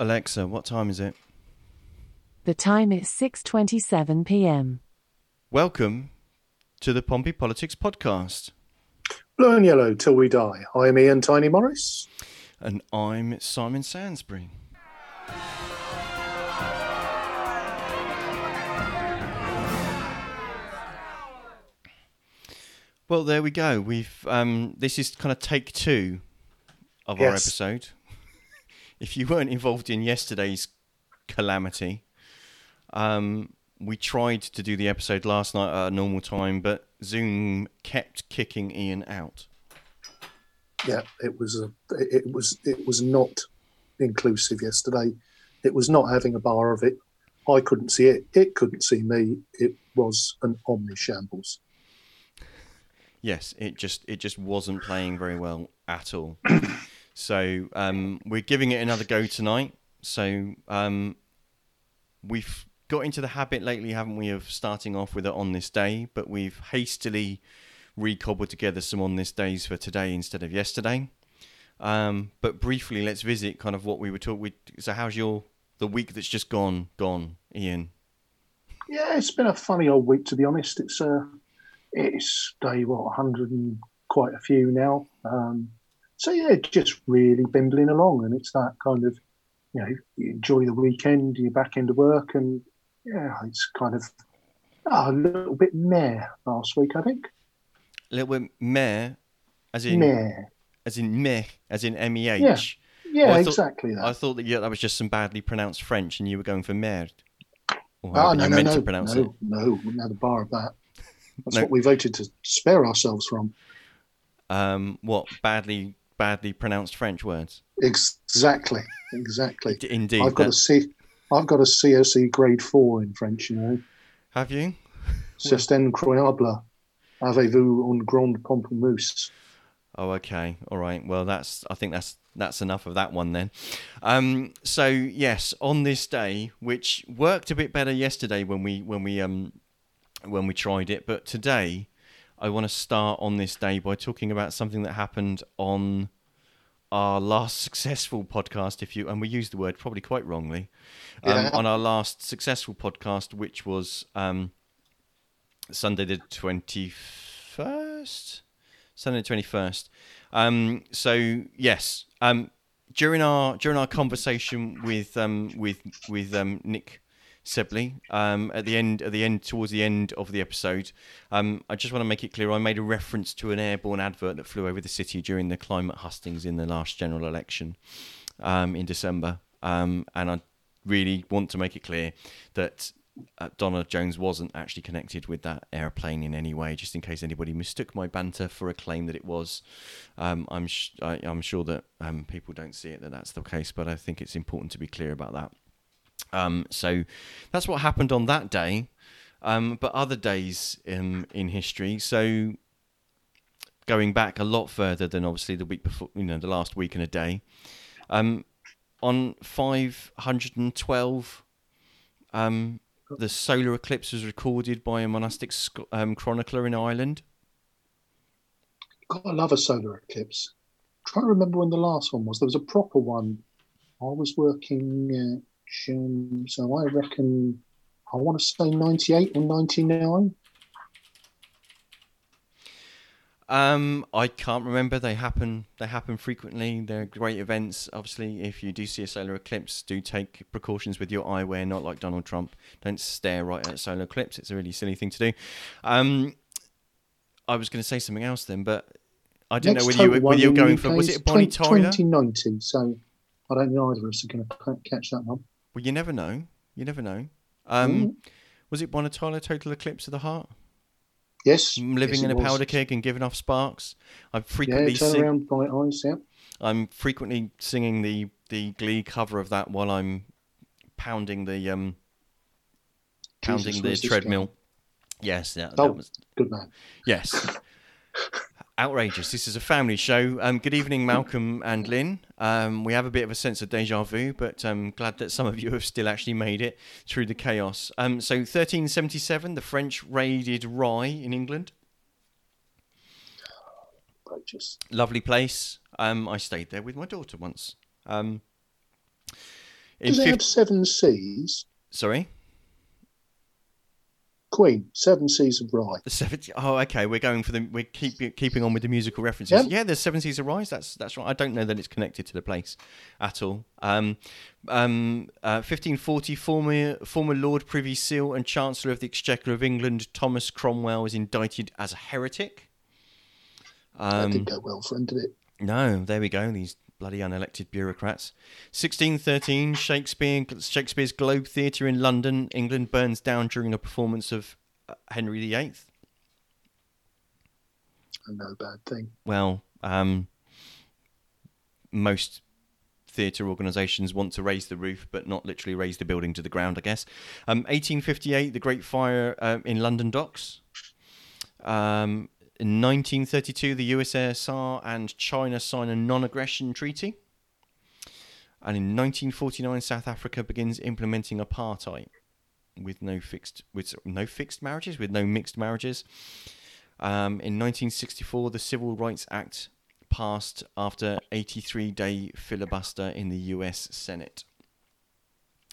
Alexa, what time is it? The time is 6:27 p.m. Welcome to the Pompey Politics podcast. Blue and yellow till we die. I'm Ian Tiny Morris. And I'm Simon Sansbury. Well, there we go. We've um, this is kind of take two of our episode. If you weren't involved in yesterday's calamity, um, we tried to do the episode last night at a normal time, but Zoom kept kicking Ian out. Yeah, it was a, it was it was not inclusive yesterday. It was not having a bar of it. I couldn't see it. It couldn't see me. It was an omni shambles. Yes, it just it just wasn't playing very well at all. so um, we're giving it another go tonight. So um, we've got into the habit lately, haven't we, of starting off with it on this day, but we've hastily recobbled together some on this days for today instead of yesterday. Um, but briefly, let's visit kind of what we were talking. So how's your the week that's just gone gone, Ian? Yeah, it's been a funny old week to be honest. It's uh it's day what hundred and quite a few now. Um, so yeah, just really bimbling along, and it's that kind of you know you enjoy the weekend, you're back into work, and yeah, it's kind of ah, a little bit meh last week, I think. A little bit meh, as in Meh. as in meh, as in M E H. Yeah. Yeah, Well, I thought- exactly that. I thought that yeah, that was just some badly pronounced French, and you were going for merde. Oh, no, no, meant no, to pronounce no, it. no, wouldn't have a bar of that. That's No. what we voted to spare ourselves from. Um, what badly badly pronounced French words? Exactly, exactly. Indeed. I've got a that- C, I've got a CSE grade four in French. You know, Have you? c'est incroyable. Avez-vous un grand pamplemousse? Oh, okay. All right. Well, that's. I think that's that's enough of that one then. Um, so yes, on this day, which worked a bit better yesterday when we when we um when we tried it, but today I want to start on this day by talking about something that happened on our last successful podcast. If you and we used the word probably quite wrongly um, Yeah. on our last successful podcast, which was um, Sunday the twenty first. Sunday the twenty first. Um, so yes, um, during our during our conversation with um, with with um, Nick Sibley um, at the end at the end towards the end of the episode, um, I just want to make it clear I made a reference to an airborne advert that flew over the city during the climate hustings in the last general election um, in December, um, and I really want to make it clear that uh, Donna Jones wasn't actually connected with that airplane in any way, just in case anybody mistook my banter for a claim that it was. Um, I'm sh- I, I'm sure that um, people don't see it that that's the case, but I think it's important to be clear about that. Um, so that's what happened on that day. Um, but other days in in history, so going back a lot further than obviously the week before, you know, the last week and a day. Um, on 512, um, the solar eclipse was recorded by a monastic sc- um, chronicler in Ireland. Love a solar eclipse. trying to remember when the last one was. There was a proper one. I was working um, so I reckon, I want to say 98 or 99. Um, I can't remember. They happen. They happen frequently. They're great events. Obviously, if you do see a solar eclipse, do take precautions with your eyewear. Not like Donald Trump. Don't stare right at a solar eclipse. It's a really silly thing to do. Um, I was going to say something else then, but I didn't know Next whether you were, whether you were going for. Was it Bonnie 20 Tyler? 2090, so I don't think either of us are going to catch that one. Well, you never know. You never know. Um, Mm. was it Tyler? Total eclipse of the heart. Yes. Living yes, in a was. powder keg and giving off sparks. I'm Yeah, frequently turn sing- around, bright eyes, yeah. I'm frequently singing the the Glee cover of that while I'm pounding the um pounding Jesus, the treadmill. Yes, yeah, that Oh. was Good man. yes. Outrageous. This is a family show. Um, good evening, Malcolm and Lynn. Um, we have a bit of a sense of deja vu, but I'm glad that some of you have still actually made it through the chaos. Um, so, 1377, the French raided Rye in England. Righteous. lovely place. Um, I stayed there with my daughter once. Um, Does it have seven C's? Sorry, Queen, seven Seas of Rhye. the seventy. Oh, okay. We're going for the. We're keep keeping on with the musical references. Yep. Yeah, there's Seven Seas of Rhye. That's that's right. I don't know that it's connected to the place at all. Um, um, uh, 1540, former former Lord Privy Seal and Chancellor of the Exchequer of England, Thomas Cromwell, was indicted as a heretic. that Um, didn't go well for him, did it? No, there we go. These bloody unelected bureaucrats. 1613, Shakespeare, Shakespeare's Globe Theatre in London, England burns down during a performance of uh, Henry VIII. No bad thing. Well, um, most theatre organisations want to raise the roof, but not literally raise the building to the ground, I guess. Um, 1858, the Great Fire um, in London Docks. Um, in 1932, the USSR and China sign a non-aggression treaty. And in 1949, South Africa begins implementing apartheid with no fixed with no fixed marriages, with no mixed marriages. Um, in 1964, the Civil Rights Act passed after 83-day filibuster in the U.S. Senate.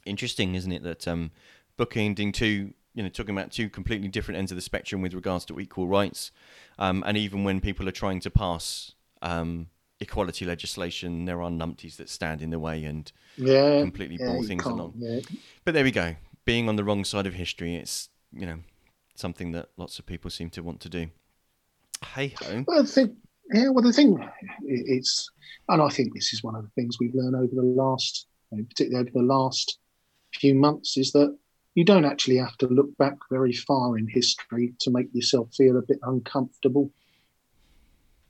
Interesting, isn't it, that um, bookending two, you know, talking about two completely different ends of the spectrum with regards to equal rights, um, and even when people are trying to pass um, equality legislation, there are numpties that stand in the way and Yeah. completely yeah, bore things along. Yeah. But there we go. Being on the wrong side of history, it's you know something that lots of people seem to want to do. Hey ho. Well, the thing, yeah. Well, the thing it's, and I think this is one of the things we've learned over the last, particularly over the last few months, is that you don't actually have to look back very far in history to make yourself feel a bit uncomfortable.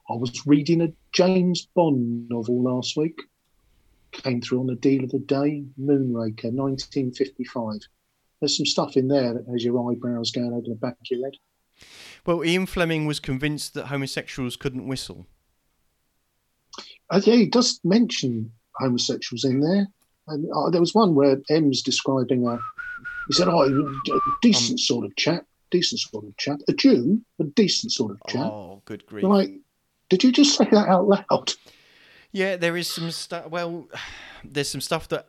I was reading a James Bond novel last week. Came through on the deal of the day, Moonraker, 1955. There's some stuff in there that has your eyebrows going over the back of your head. Well, Ian Fleming was convinced that homosexuals couldn't whistle. Uh, yeah, he does mention homosexuals in there. And uh, there was one where M's describing a. He said, "Oh, a decent Um, sort of chap, decent sort of chap, a Jew, a decent sort of chap." Oh, good grief. Like, did you just say that out loud? Yeah, there is some stuff. Well, there's some stuff that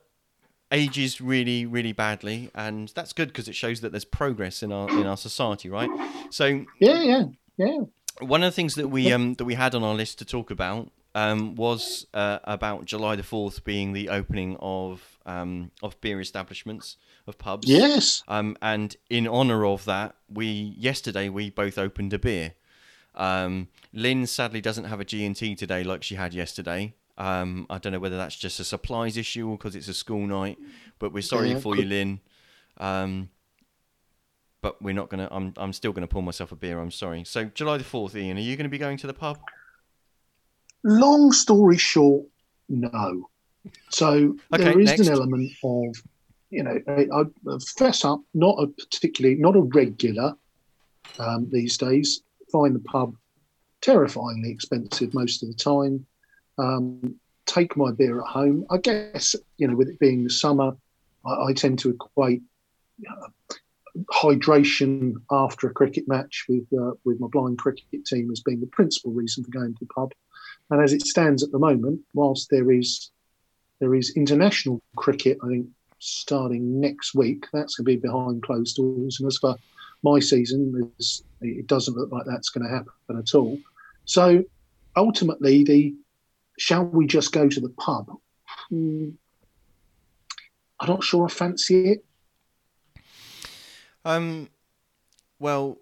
ages really, really badly, and that's good because it shows that there's progress in our in our society, right? So Yeah, yeah, yeah. one of the things that we um that we had on our list to talk about um was uh, about July the fourth being the opening of um of beer establishments of pubs. Yes. Um, and in honour of that, we yesterday we both opened a beer. Um, Lynn sadly doesn't have a G&T today like she had yesterday. Um, I don't know whether that's just a supplies issue or because it's a school night, but we're sorry Yeah, for you, Lynn. Um, but we're not gonna. I'm I'm still gonna pour myself a beer. I'm sorry. So July the fourth, Ian, are you going to be going to the pub? Long story short, no. So Okay, there is next. an element of, you know, I fess up, not a particularly, not a regular um, these days. Find the pub terrifyingly expensive most of the time. Um, take my beer at home. I guess, you know, with it being the summer, I, I tend to equate uh, hydration after a cricket match with uh, with my blind cricket team as being the principal reason for going to the pub. And as it stands at the moment, whilst there is there is international cricket, I think starting next week, that's going to be behind closed doors. And as for my season, it doesn't look like that's going to happen at all. So ultimately, the shall we just go to the pub? Hmm, I'm not sure I fancy it. Um, well,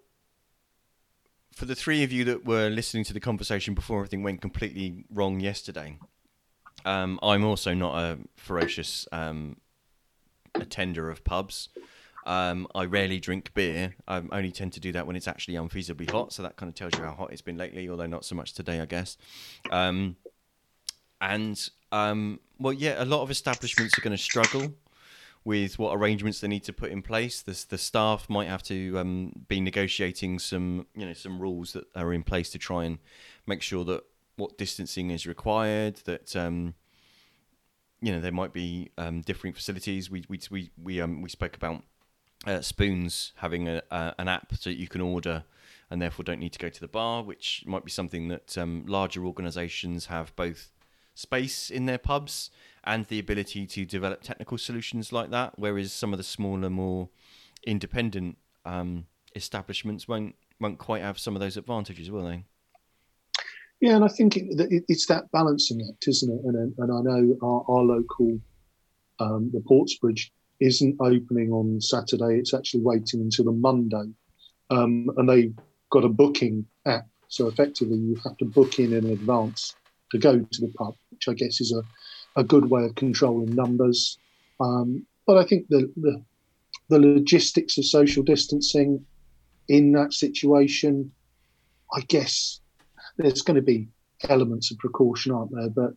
for the three of you that were listening to the conversation before everything went completely wrong yesterday, um, I'm also not a ferocious um, attender of pubs. Um, I rarely drink beer. I only tend to do that when it's actually unfeasibly hot. So that kind of tells you how hot it's been lately, although not so much today, I guess. Um, and um, well, yeah, a lot of establishments are going to struggle with what arrangements they need to put in place. The the staff might have to um, be negotiating some you know some rules that are in place to try and make sure that what distancing is required. That um, you know there might be um, differing facilities. We we we we um we spoke about uh, spoons having a, uh, an app so that you can order and therefore don't need to go to the bar, which might be something that um, larger organisations have both space in their pubs and the ability to develop technical solutions like that. Whereas some of the smaller, more independent um, establishments won't won't quite have some of those advantages, will they? Yeah, and I think it, it, it's that balancing act, isn't it? And, and I know our, our local, um, the Portsbridge, isn't opening on Saturday. It's actually waiting until the Monday, um, and they've got a booking app. So effectively, you have to book in in advance to go to the pub, which I guess is a, a good way of controlling numbers. Um, but I think the, the the logistics of social distancing in that situation, I guess there's going to be elements of precaution, aren't there? But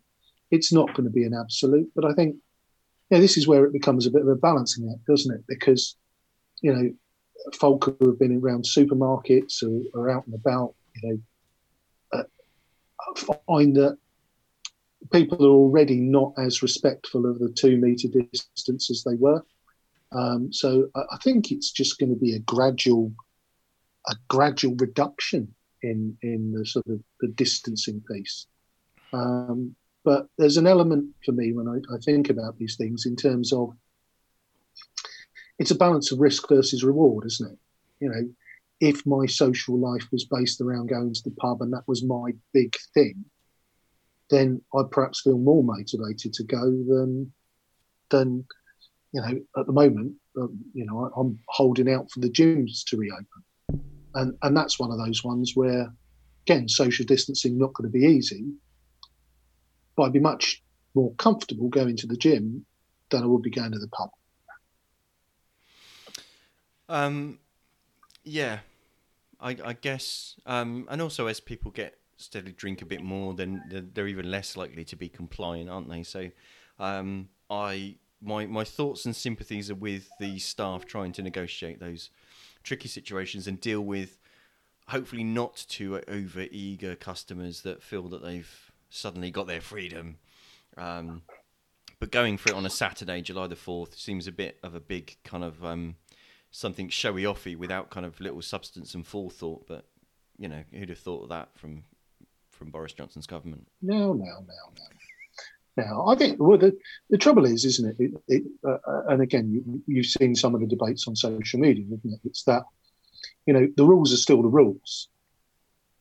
it's not going to be an absolute. But I think, yeah, this is where it becomes a bit of a balancing act, doesn't it? Because, you know, folk who have been around supermarkets or, out and about, you know, uh, find that people are already not as respectful of the two metre distance as they were. Um, so I, I think it's just going to be a gradual, a gradual reduction in in the sort of the distancing piece. Um, but there's an element for me when I, I, think about these things in terms of it's a balance of risk versus reward, isn't it? You know, if my social life was based around going to the pub and that was my big thing, then I'd perhaps feel more motivated to go than than you know at the moment. Um, you know, I, I'm holding out for the gyms to reopen and and that's one of those ones where again social distancing not going to be easy but i'd be much more comfortable going to the gym than i would be going to the pub. Um yeah i i guess um and also as people get steadily drink a bit more then they're even less likely to be compliant aren't they? So um i my my thoughts and sympathies are with the staff trying to negotiate those tricky situations and deal with hopefully not too over eager customers that feel that they've suddenly got their freedom. Um, but going for it on a Saturday, July the 4th, seems a bit of a big kind of um, something showy offy without kind of little substance and forethought. But, you know, who'd have thought of that from from Boris Johnson's government? No, no, no, no. Now, I think well, the, the trouble is, isn't it? it, it uh, uh, and again, you, you've seen some of the debates on social media, isn't it? It's that, you know, the rules are still the rules.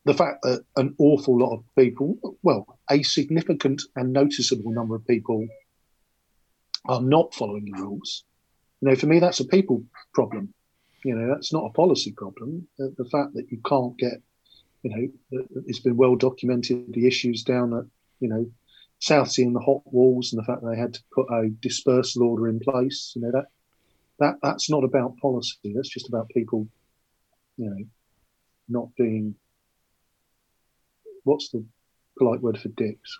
The fact that an awful lot of people, well, a significant and noticeable number of people are not following the rules, you know, for me, that's a people problem. You know, that's not a policy problem. The, the fact that you can't get, you know, it's been well documented the issues down at, you know, Southsea and the hot walls and the fact that they had to put a dispersal order in place. You know that that that's not about policy. That's just about people, you know, not being. What's the polite word for dicks?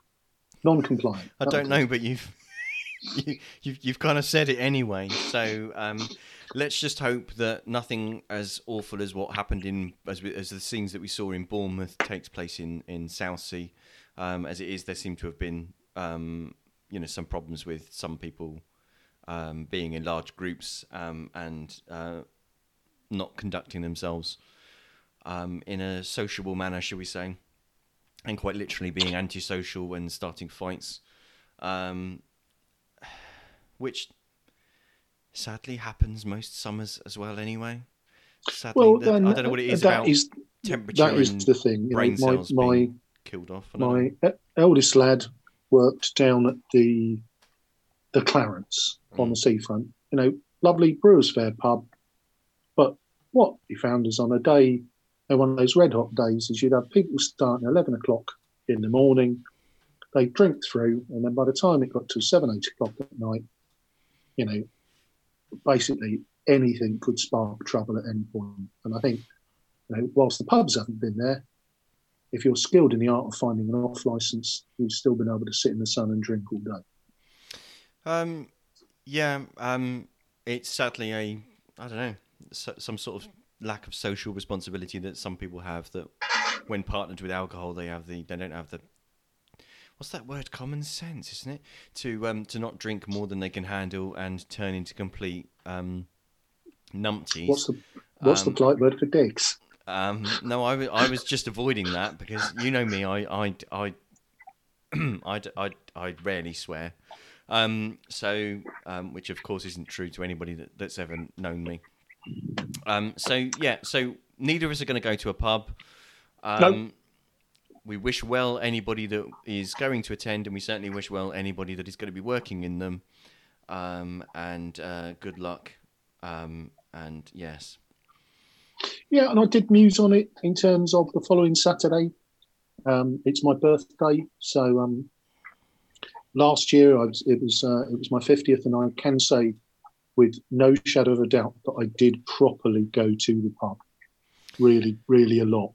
Non-compliant. I don't know, but you've you, you've you've kind of said it anyway. So um, let's just hope that nothing as awful as what happened in as, as the scenes that we saw in Bournemouth takes place in in Southsea. Um, as it is, there seem to have been um, you know some problems with some people um, being in large groups um, and uh, not conducting themselves um, in a sociable manner, shall we say, and quite literally being antisocial and starting fights, um, which sadly happens most summers as well. Anyway, sadly, well, the, I don't know what it is about is, temperature. That is the thing. You brain know, my, cells my, killed off. My eldest lad worked down at the the Clarence mm. on the seafront. You know, lovely Brewers Fayre pub. But what he found is on a day, one of those red hot days, is you'd have people starting at 11 o'clock in the morning. They drink through, and then by the time it got to seven, eight o'clock at night, you know, basically anything could spark trouble at any point. And I think, you know, whilst the pubs haven't been there, if you're skilled in the art of finding an off license, you've still been able to sit in the sun and drink all day. Um, yeah, um, it's sadly a I don't know some sort of lack of social responsibility that some people have. That when partnered with alcohol, they have the they don't have the what's that word? Common sense, isn't it? To um to not drink more than they can handle and turn into complete um numpties. What's the what's um, the polite word for dicks? Um, no, I, I was just avoiding that because you know me. I I I I I rarely swear. Um, so, um, which of course isn't true to anybody that, that's ever known me. Um, so yeah, so neither of us are going to go to a pub. Um, Nope. We wish well anybody that is going to attend, and we certainly wish well anybody that is going to be working in them. Um, and uh, good luck. Um, and yes, Yeah, and I did muse on it in terms of the following Saturday. Um, it's my birthday, so um, last year I was, it was uh, it was my fiftieth, and I can say with no shadow of a doubt that I did properly go to the pub. Really, really a lot.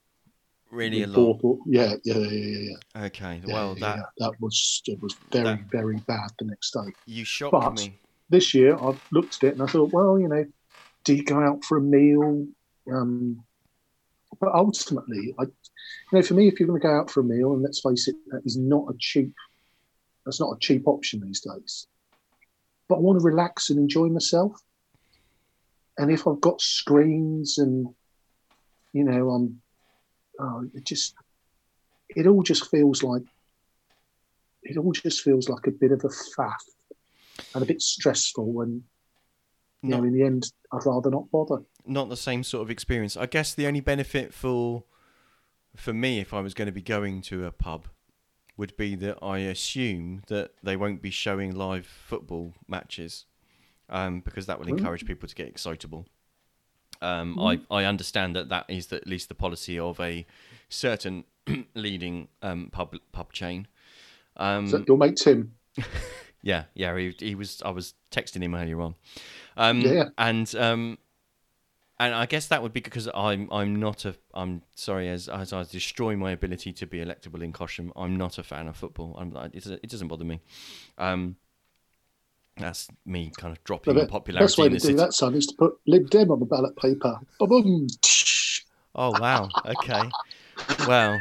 really a lot. four- yeah, yeah, yeah, yeah, yeah. Okay, yeah, well that yeah. that was it was very, that- very bad the next day. you shocked But- me. this year I've looked at it and I thought, well, you know, do you go out for a meal? Um, but ultimately, I, you know, for me, if you're going to go out for a meal, and let's face it, that is not a cheap, that's not a cheap option these days. But I want to relax and enjoy myself. And if I've got screens and, you know, I'm, oh, it just, it all just feels like, it all just feels like a bit of a faff and a bit stressful. And you know, in the end, I'd rather not bother. not the same sort of experience. I guess the only benefit for for me, if I was going to be going to a pub, would be that I assume that they won't be showing live football matches, um, because that will Mm. encourage people to get excitable. Um, Mm. I I understand that that is at least the policy of a certain leading um, pub pub chain. Um, Is that your mate Tim? Yeah, yeah, he, he was. I was texting him earlier on, um, Yeah. and um, and I guess that would be because I'm I'm not a I'm sorry as as I destroy my ability to be electable in Cosham. I'm not a fan of football. I'm it doesn't, it doesn't bother me. Um, that's me kind of dropping The in popularity best way in to do city. that, son, is to put Lib Dem on the ballot paper. Ba-boom. Oh wow, okay, well,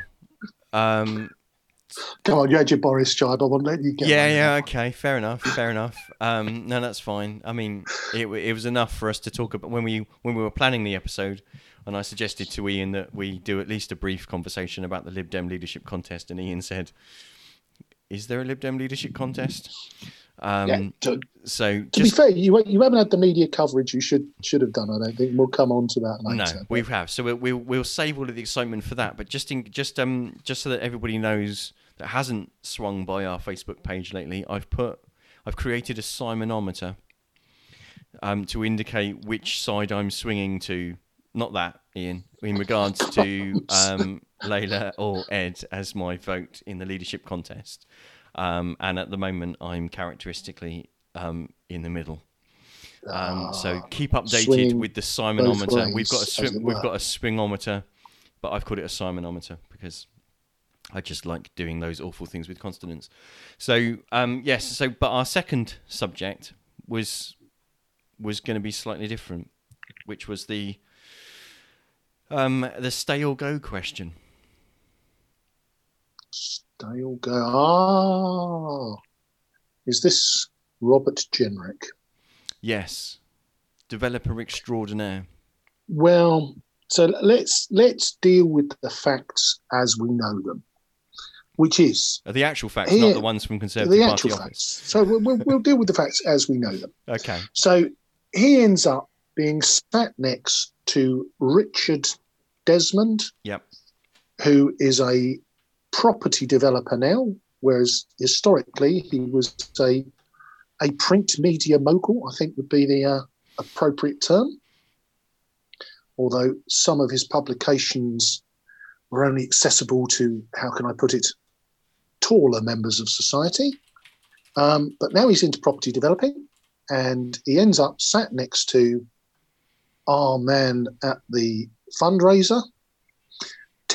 um, Come on, you had your Boris jibe. I won't let you get yeah, yeah, okay, fair enough, fair enough. Um, no, that's fine. I mean, it it was enough for us to talk about when we when we were planning the episode, and I suggested to Ian that we do at least a brief conversation about the Lib Dem leadership contest, and Ian said, "Is there a Lib Dem leadership contest?" Um, Yeah, to, so to be fair, you you haven't had the media coverage you should should have done. I don't think we'll come on to that no, we have. So we'll, we'll we'll save all of the excitement for that. But just in just um just so that everybody knows that hasn't swung by our Facebook page lately, I've put I've created a Simonometer um to indicate which side I'm swinging to. Not that, Ian. In regards to um Layla or Ed as my vote in the leadership contest. Um, and at the moment, I'm characteristically um, in the middle. Um, so keep updated with the Simonometer. We've got a ways, as swing, it we've got a swingometer, but I've called it a Simonometer because I just like doing those awful things with consonants. So um, yes, so but our second subject was was going to be slightly different, which was the um, the stay or go question. Stay or go. Ah, is this Robert Jenrick? Yes, developer extraordinaire. Well, so let's let's deal with the facts as we know them, which is The actual facts, Here- not the ones from Conservative the Party actual office. facts. So we'll, we'll, we'll deal with the facts as we know them. Okay. So he ends up being sat next to Richard Desmond, Yep. who is a property developer now, whereas historically he was a a print media mogul. I think would be the uh, appropriate term. Although some of his publications were only accessible to how can I put it, taller members of society. Um, but now he's into property developing, and he ends up sat next to our man at the fundraiser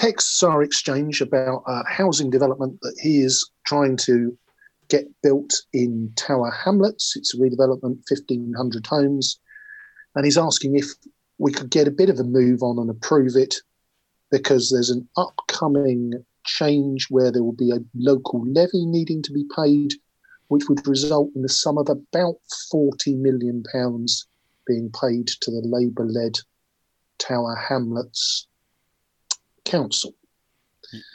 texts are exchanged about uh, housing development that he is trying to get built in Tower Hamlets. It's a redevelopment, 1,500 homes. And he's asking if we could get a bit of a move on and approve it because there's an upcoming change where there will be a local levy needing to be paid, which would result in the sum of about £40 million being paid to the Labour led Tower Hamlets Council.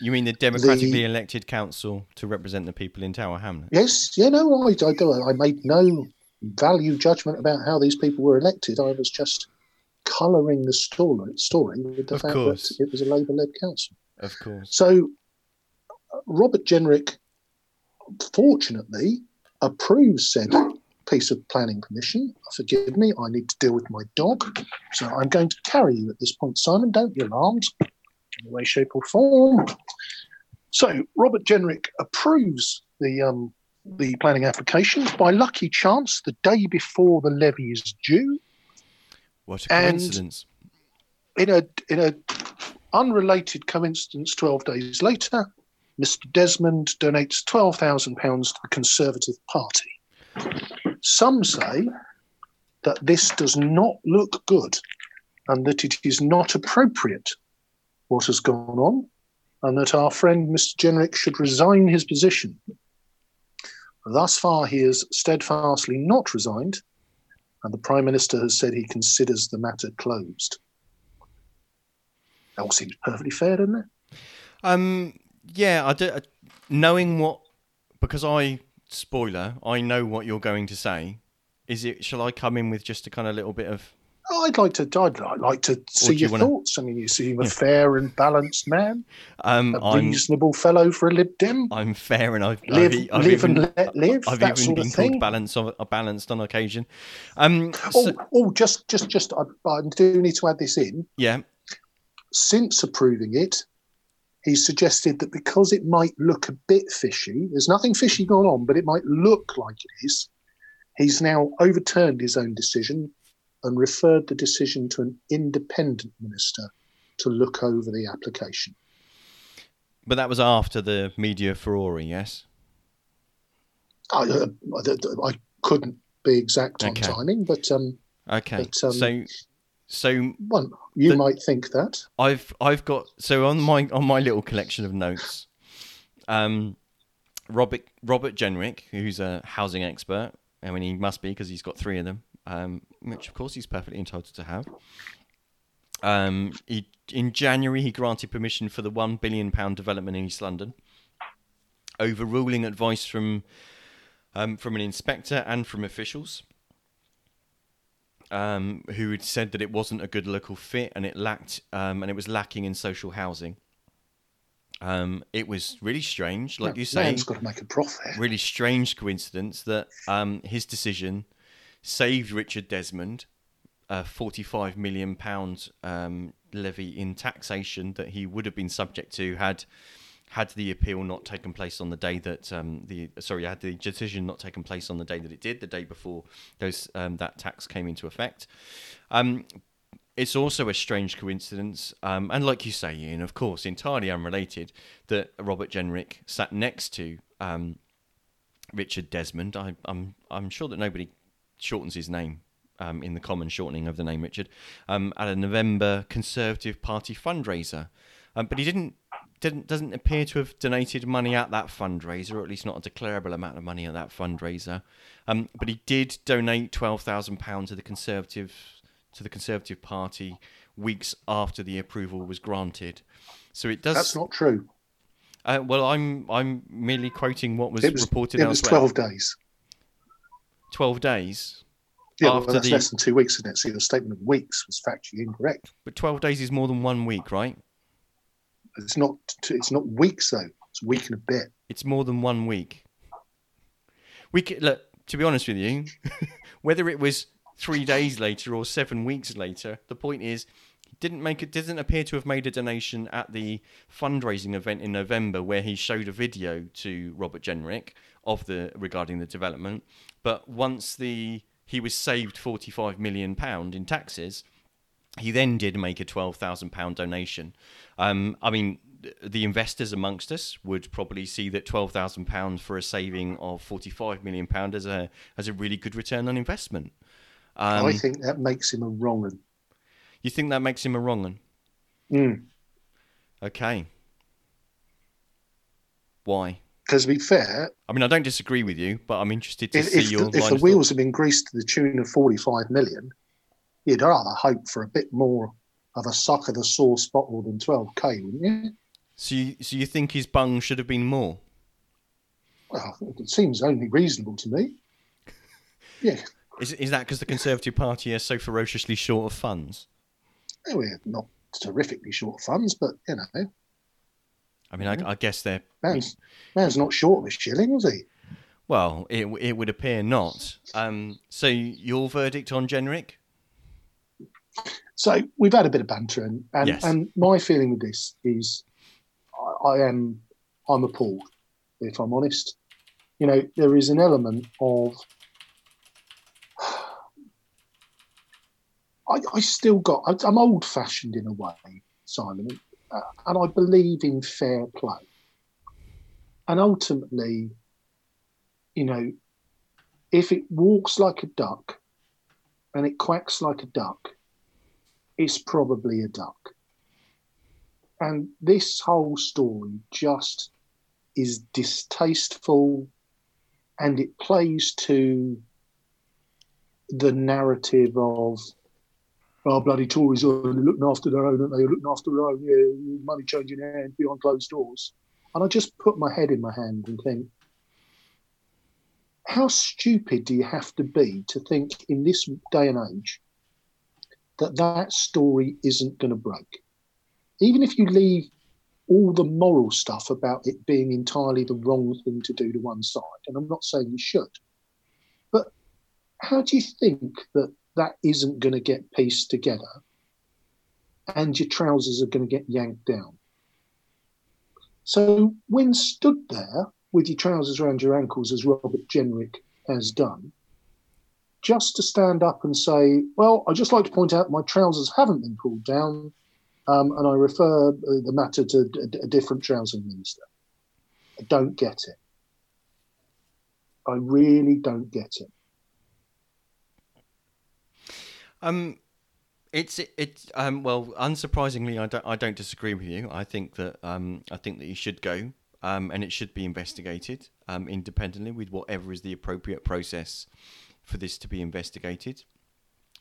You mean the democratically elected council to represent the people in Tower Hamlet? Yes, yeah, no, I, I. I made no value judgment about how these people were elected. I was just colouring the story, story with the Of fact course. that it was a Labour-led council. Of course. So Robert Jenrick, fortunately, approves said piece of planning permission. Forgive me, I need to deal with my dog. So I'm going to carry you at this point, Simon. Don't be alarmed in any way, shape, or form. So Robert Jenrick approves the um, the planning application. By lucky chance, the day before the levy is due, What a And- coincidence. in a in a unrelated coincidence, twelve days later, Mr. Desmond donates twelve thousand pounds to the Conservative Party. Some say that this does not look good, and that it is not appropriate what has gone on, and that our friend Mr. Jenrick should resign his position. Thus far, he has steadfastly not resigned, and the Prime Minister has said he considers the matter closed. That all seems perfectly fair, doesn't it? Um, yeah, I do, uh, knowing what because I spoiler, I know what you're going to say. Is it? Shall I come in with just a kind of little bit of? I'd like to. I'd like to see you your wanna- thoughts. I mean, you seem a Yeah. fair and balanced man, Um, a I'm reasonable fellow for a Lib Dem. I'm fair, and I've Live, I've, I've live even, and let live. I've that even sort been of called balanced on uh, balanced on occasion. Um, Oh, so- oh, just, just, just. I, I do need to add this in. yeah, Since approving it, he suggested that because it might look a bit fishy, there's nothing fishy going on, but it might look like it is. He's now overturned his own decision and referred the decision to an independent minister to look over the application. but that was after the media furore. Yes. I, uh, I, I couldn't be exact on Okay. timing, but um, Okay. But, um, so, so one you The- might think that. I've I've got so on my on my little collection of notes, um, Robert Robert Jenrick, who's a housing expert. I mean, he must be because he's got three of them, um, which of course he's perfectly entitled to have. Um, he, in January, he granted permission for the one billion pound development in East London, overruling advice from um, from an inspector and from officials um, who had said that it wasn't a good local fit and it lacked um, and it was lacking in social housing. Um, it was really strange, like you say, man's got to make a profit. really strange coincidence that um, his decision saved Richard Desmond a 45 million pound um, levy in taxation that he would have been subject to had had the appeal not taken place on the day that um, the sorry had the decision not taken place on the day that it did the day before those um, that tax came into effect. Um, it's also a strange coincidence, um, and like you say, Ian, of course, entirely unrelated, that Robert Jenrick sat next to um, Richard Desmond. I, I'm I'm sure that nobody shortens his name um, in the common shortening of the name Richard at a November Conservative Party fundraiser, but he didn't didn't doesn't appear to have donated money at that fundraiser, or at least not a declarable amount of money at that fundraiser. Um, but he did donate twelve thousand pounds to the Conservative to the Conservative Party weeks after the approval was granted. So it does. That's not true. Uh, well, I'm I'm merely quoting what was, It was reported it was twelve days. 12 days. Yeah, well, that's the- less than two weeks, isn't it? So your statement of weeks was factually incorrect. But 12 days is more than one week, right? It's not. It's not weeks though. It's a week and a bit. It's more than one week. We could, look, to be honest with you, whether it was three days later or seven weeks later, the point is, he didn't make it. Didn't appear to have made a donation at the fundraising event in November, where he showed a video to Robert Jenrick of the regarding the development. But once the he was saved forty five million pound in taxes, he then did make a twelve thousand pound donation. Um, I mean, the investors amongst us would probably see that twelve thousand pounds for a saving of forty five million pound as a as a really good return on investment. Um, I think that makes him a wrong un. you think that makes him a wrong one? Mm. Okay. Why? Because to be fair, I mean, I don't disagree with you, but I'm interested to if, see if, your the, if the wheels have been greased to the tune of 45 million, you'd rather hope for a bit more of a suck of the sore spot than 12k, wouldn't you? So you, so you think his bung should have been more? Well, it seems only reasonable to me. Yeah, Is is that because the Conservative Party are so ferociously short of funds? we're not terrifically short of funds, but you know, I mean, I, I guess they're man's man's not short of a shilling, was he? well. It it would appear not. Um. So your verdict on Jenrick? So we've had a bit of banter, and and, Yes. and my feeling with this is, I, I am I'm appalled, if I'm honest. You know, there is an element of. I, I still got. I- I'm old-fashioned in a way, Simon, uh, and I believe in fair play. And ultimately, you know, if it walks like a duck, and it quacks like a duck, it's probably a duck. And this whole story just is distasteful and it plays to the narrative of oh bloody Tories are looking after their own, aren't they? Looking after their own, yeah, money changing hands behind closed doors. And I just put my head in my hand and think, how stupid do you have to be to think in this day and age that that story isn't going to break. Even if you leave all the moral stuff about it being entirely the wrong thing to do to one side, and I'm not saying you should, but how do you think that that isn't going to get pieced together and your trousers are going to get yanked down? So when stood there with your trousers around your ankles, as Robert Jenrick has done, just to stand up and say, well, I'd just like to point out my trousers haven't been pulled down, um, and I refer uh, the matter to a, different trouser minister. I don't get it. I really don't get it. Um, it's it, it um well, unsurprisingly, I don't I don't disagree with you. I think that um I think that you should go um and it should be investigated um independently with whatever is the appropriate process for this to be investigated.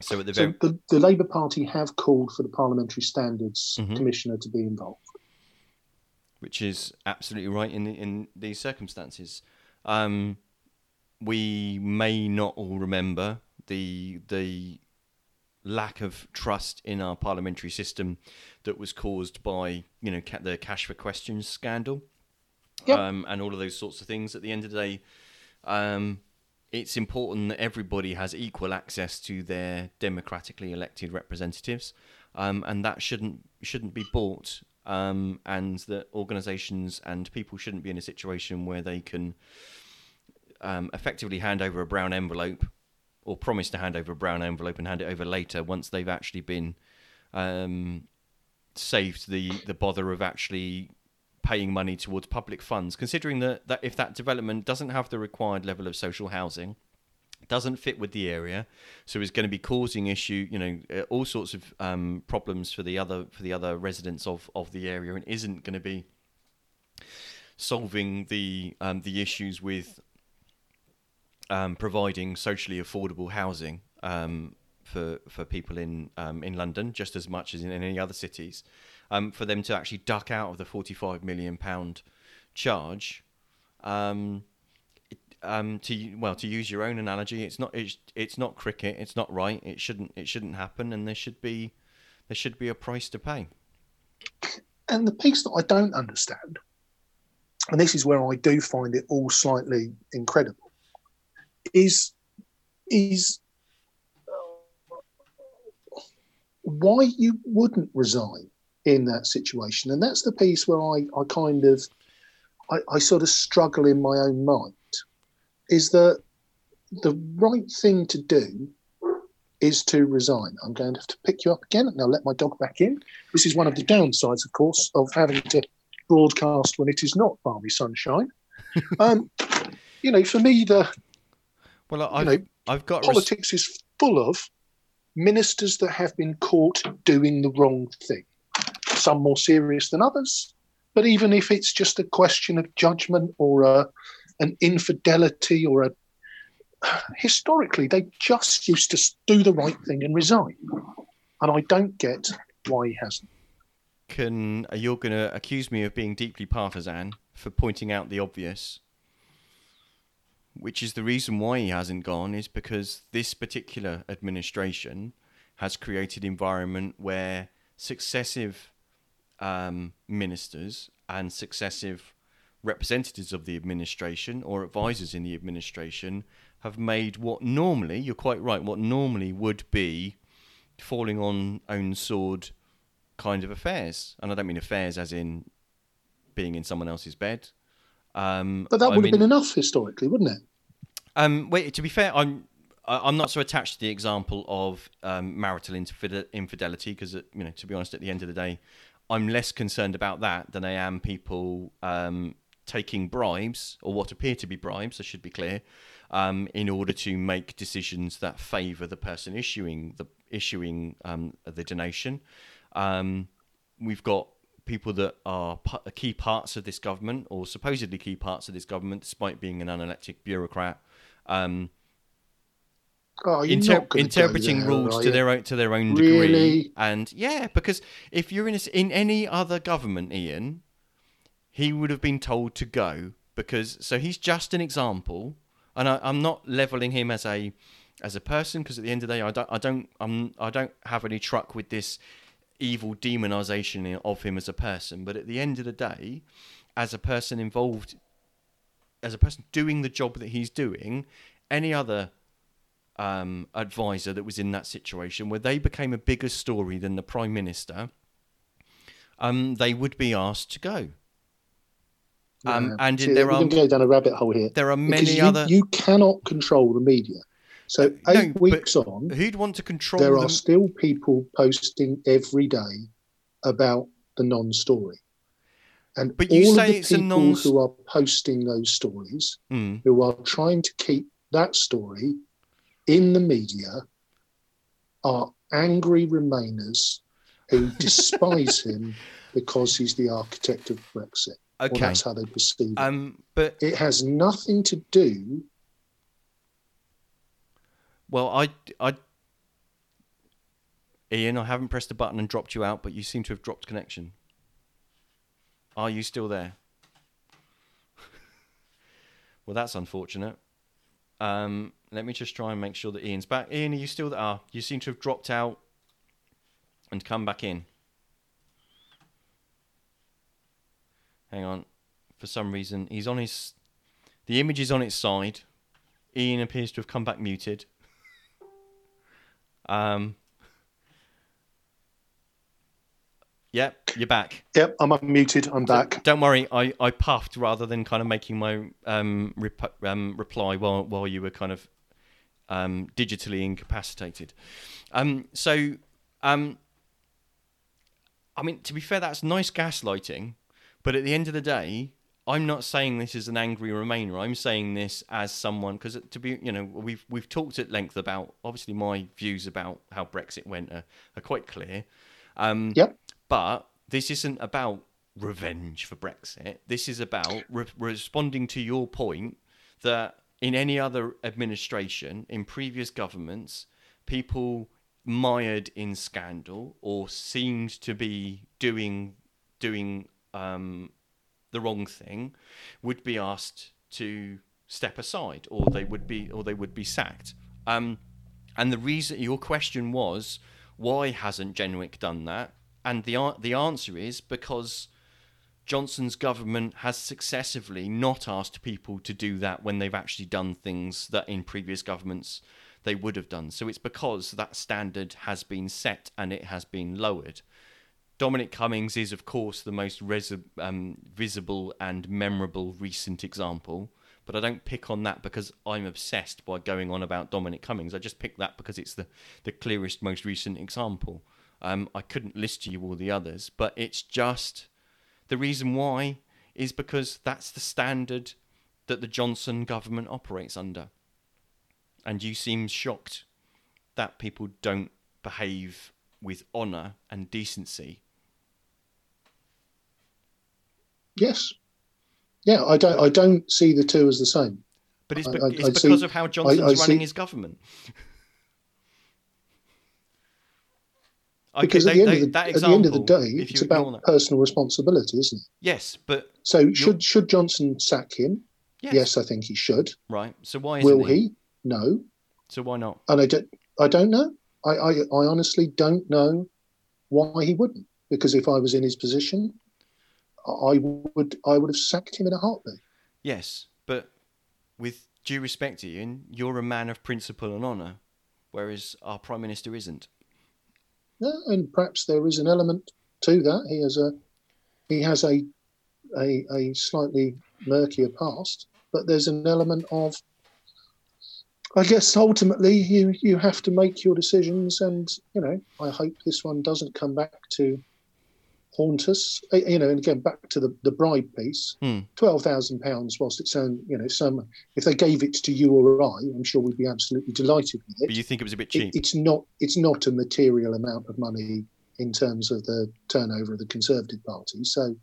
So at the So very the, the Labour Party have called for the Parliamentary Standards Mhm. Commissioner to be involved. which is absolutely right in in these circumstances. Um, we may not all remember the the lack of trust in our parliamentary system that was caused by you know ca- the cash for questions scandal Yep. um, and all of those sorts of things. At the end of the day, um, it's important that everybody has equal access to their democratically elected representatives, um, and that shouldn't shouldn't be bought. Um, and that organisations and people shouldn't be in a situation where they can um, effectively hand over a brown envelope or promise to hand over a brown envelope and hand it over later once they've actually been um, saved the, the bother of actually paying money towards public funds, considering that, that if that development doesn't have the required level of social housing, doesn't fit with the area, so is going to be causing issue, you know, uh, all sorts of um, problems for the other for the other residents of, of the area, and isn't going to be solving the um, the issues with um, providing socially affordable housing um, for for people in um, in London just as much as in any other cities. Um, for them to actually duck out of the forty five million pound charge, um, um, to well to use your own analogy, it's not it's, it's not cricket. It's not right. It shouldn't it shouldn't happen, and there should be there should be a price to pay. And the piece that I don't understand, and this is where I do find it all slightly incredible, is is uh, why you wouldn't resign in that situation. And that's the piece where I, I kind of I, I sort of struggle in my own mind. Is that the right thing to do is to resign. I'm going to have to pick you up again and I'll let my dog back in. This is one of the downsides, of course, of having to broadcast when it is not balmy sunshine. um, you know, for me, the Well, I've know, I've got res- politics is full of ministers that have been caught doing the wrong thing. Some more serious than others, but even if it's just a question of judgment or a, an infidelity or a historically they just used to do the right thing and resign, and I don't get why he hasn't. can uh, you're going to accuse me of being deeply partisan for pointing out the obvious, which is the reason why he hasn't gone is because this particular administration has created environment where successive um, ministers and successive representatives of the administration or advisors in the administration have made what normally, you're quite right, what normally would be falling on own sword kind of affairs. And I don't mean affairs as in being in someone else's bed. Um, But that I would mean- have been enough historically, wouldn't it? um, wait, to be fair, I'm I- I'm not so attached to the example of um, marital infide- infidelity because, you know, to be honest, at the end of the day, I'm less concerned about that than I am people um, taking bribes or what appear to be bribes. I should be clear, um, in order to make decisions that favour the person issuing the issuing um, the donation. Um, we've got people that are key parts of this government or supposedly key parts of this government, despite being an unelected bureaucrat. Um, Oh, inter- not gonna go interpreting there, rules to their own to their own degree. Really? And yeah, because if you're in a in any other government, Ian, he would have been told to go because so he's just an example, and I, I'm not leveling him as a as a person because at the end of the day, I don't I don't I'm, I don't have any truck with this evil demonization of him as a person. But at the end of the day, as a person involved, as a person doing the job that he's doing, any other um, advisor that was in that situation where they became a bigger story than the prime minister, um, they would be asked to go. Um, Yeah. and See, there to go down a rabbit hole here. there are Because many you, other. You cannot control the media. So eight but weeks on, who'd want to control there them? are still people posting every day about the non-story. And But you all say of the it's people non- who are posting those stories, Mm. who are trying to keep that story in the media, are angry Remainers who despise him because he's the architect of Brexit. Okay. that's how they perceive it. Um, but It has nothing to do. well, I, I, Ian, I haven't pressed a button and dropped you out, but you seem to have dropped connection. Are you still there? well, that's unfortunate. Um, let me just try and make sure that Ian's back. Ian, are you still there? Ah, you seem to have dropped out and come back in. Hang on. For some reason, he's on his. The image is on its side. Ian appears to have come back muted. Um. Yep, you're back. Yep, I'm unmuted. I'm back. Don't worry, I, I puffed rather than kind of making my um, rep- um reply while while you were kind of um, digitally incapacitated. Um, so um, I mean, to be fair, that's nice gaslighting, but at the end of the day, I'm not saying this as an angry Remainer. I'm saying this as someone because to be, you know, we've we've talked at length about obviously my views about how Brexit went are, are quite clear. Um, Yep. but this isn't about revenge for Brexit. This is about re- responding to your point that in any other administration, in previous governments, people mired in scandal or seemed to be doing doing um, the wrong thing would be asked to step aside, or they would be or they would be sacked. Um, and the reason your question was why hasn't Jenrick done that? And the the answer is because Johnson's government has successively not asked people to do that when they've actually done things that in previous governments they would have done. So it's because that standard has been set and it has been lowered. Dominic Cummings is, of course, the most resi- um, visible and memorable recent example. But I don't pick on that because I'm obsessed by going on about Dominic Cummings. I just pick that because it's the, the clearest, most recent example. Um, I couldn't list to you all the others, but it's just the reason why is because that's the standard that the Johnson government operates under. And you seem shocked that people don't behave with honour and decency. Yes. Yeah, I don't. I don't see the two as the same. But it's, be- I- it's I because see- of how Johnson's I running his government. Okay, because at, they- the end, they- of the, that at the end of the day, it's about that- personal responsibility, isn't it? Yes, but So should should Johnson sack him? yes, Yes, I think he should. right. So why isn't Will he? No, So why not? and I don't. I don't know. I, I I honestly don't know why he wouldn't. Because if I was in his position, I would I would have sacked him in a heartbeat. Yes, but with due respect to Ian, you're a man of principle and honour, whereas our prime minister isn't. And perhaps there is an element to that. He has a he has a a, a slightly murkier past, but there's an element of I guess ultimately you you have to make your decisions, and you know I hope this one doesn't come back to haunt us. You know, and again back to the, the bribe piece. Hmm. Twelve thousand pounds, whilst it's um, you know some if they gave it to you or I, I'm sure we'd be absolutely delighted with it But you think it was a bit it, cheap? it's not it's not a material amount of money in terms of the turnover of the Conservative Party. So,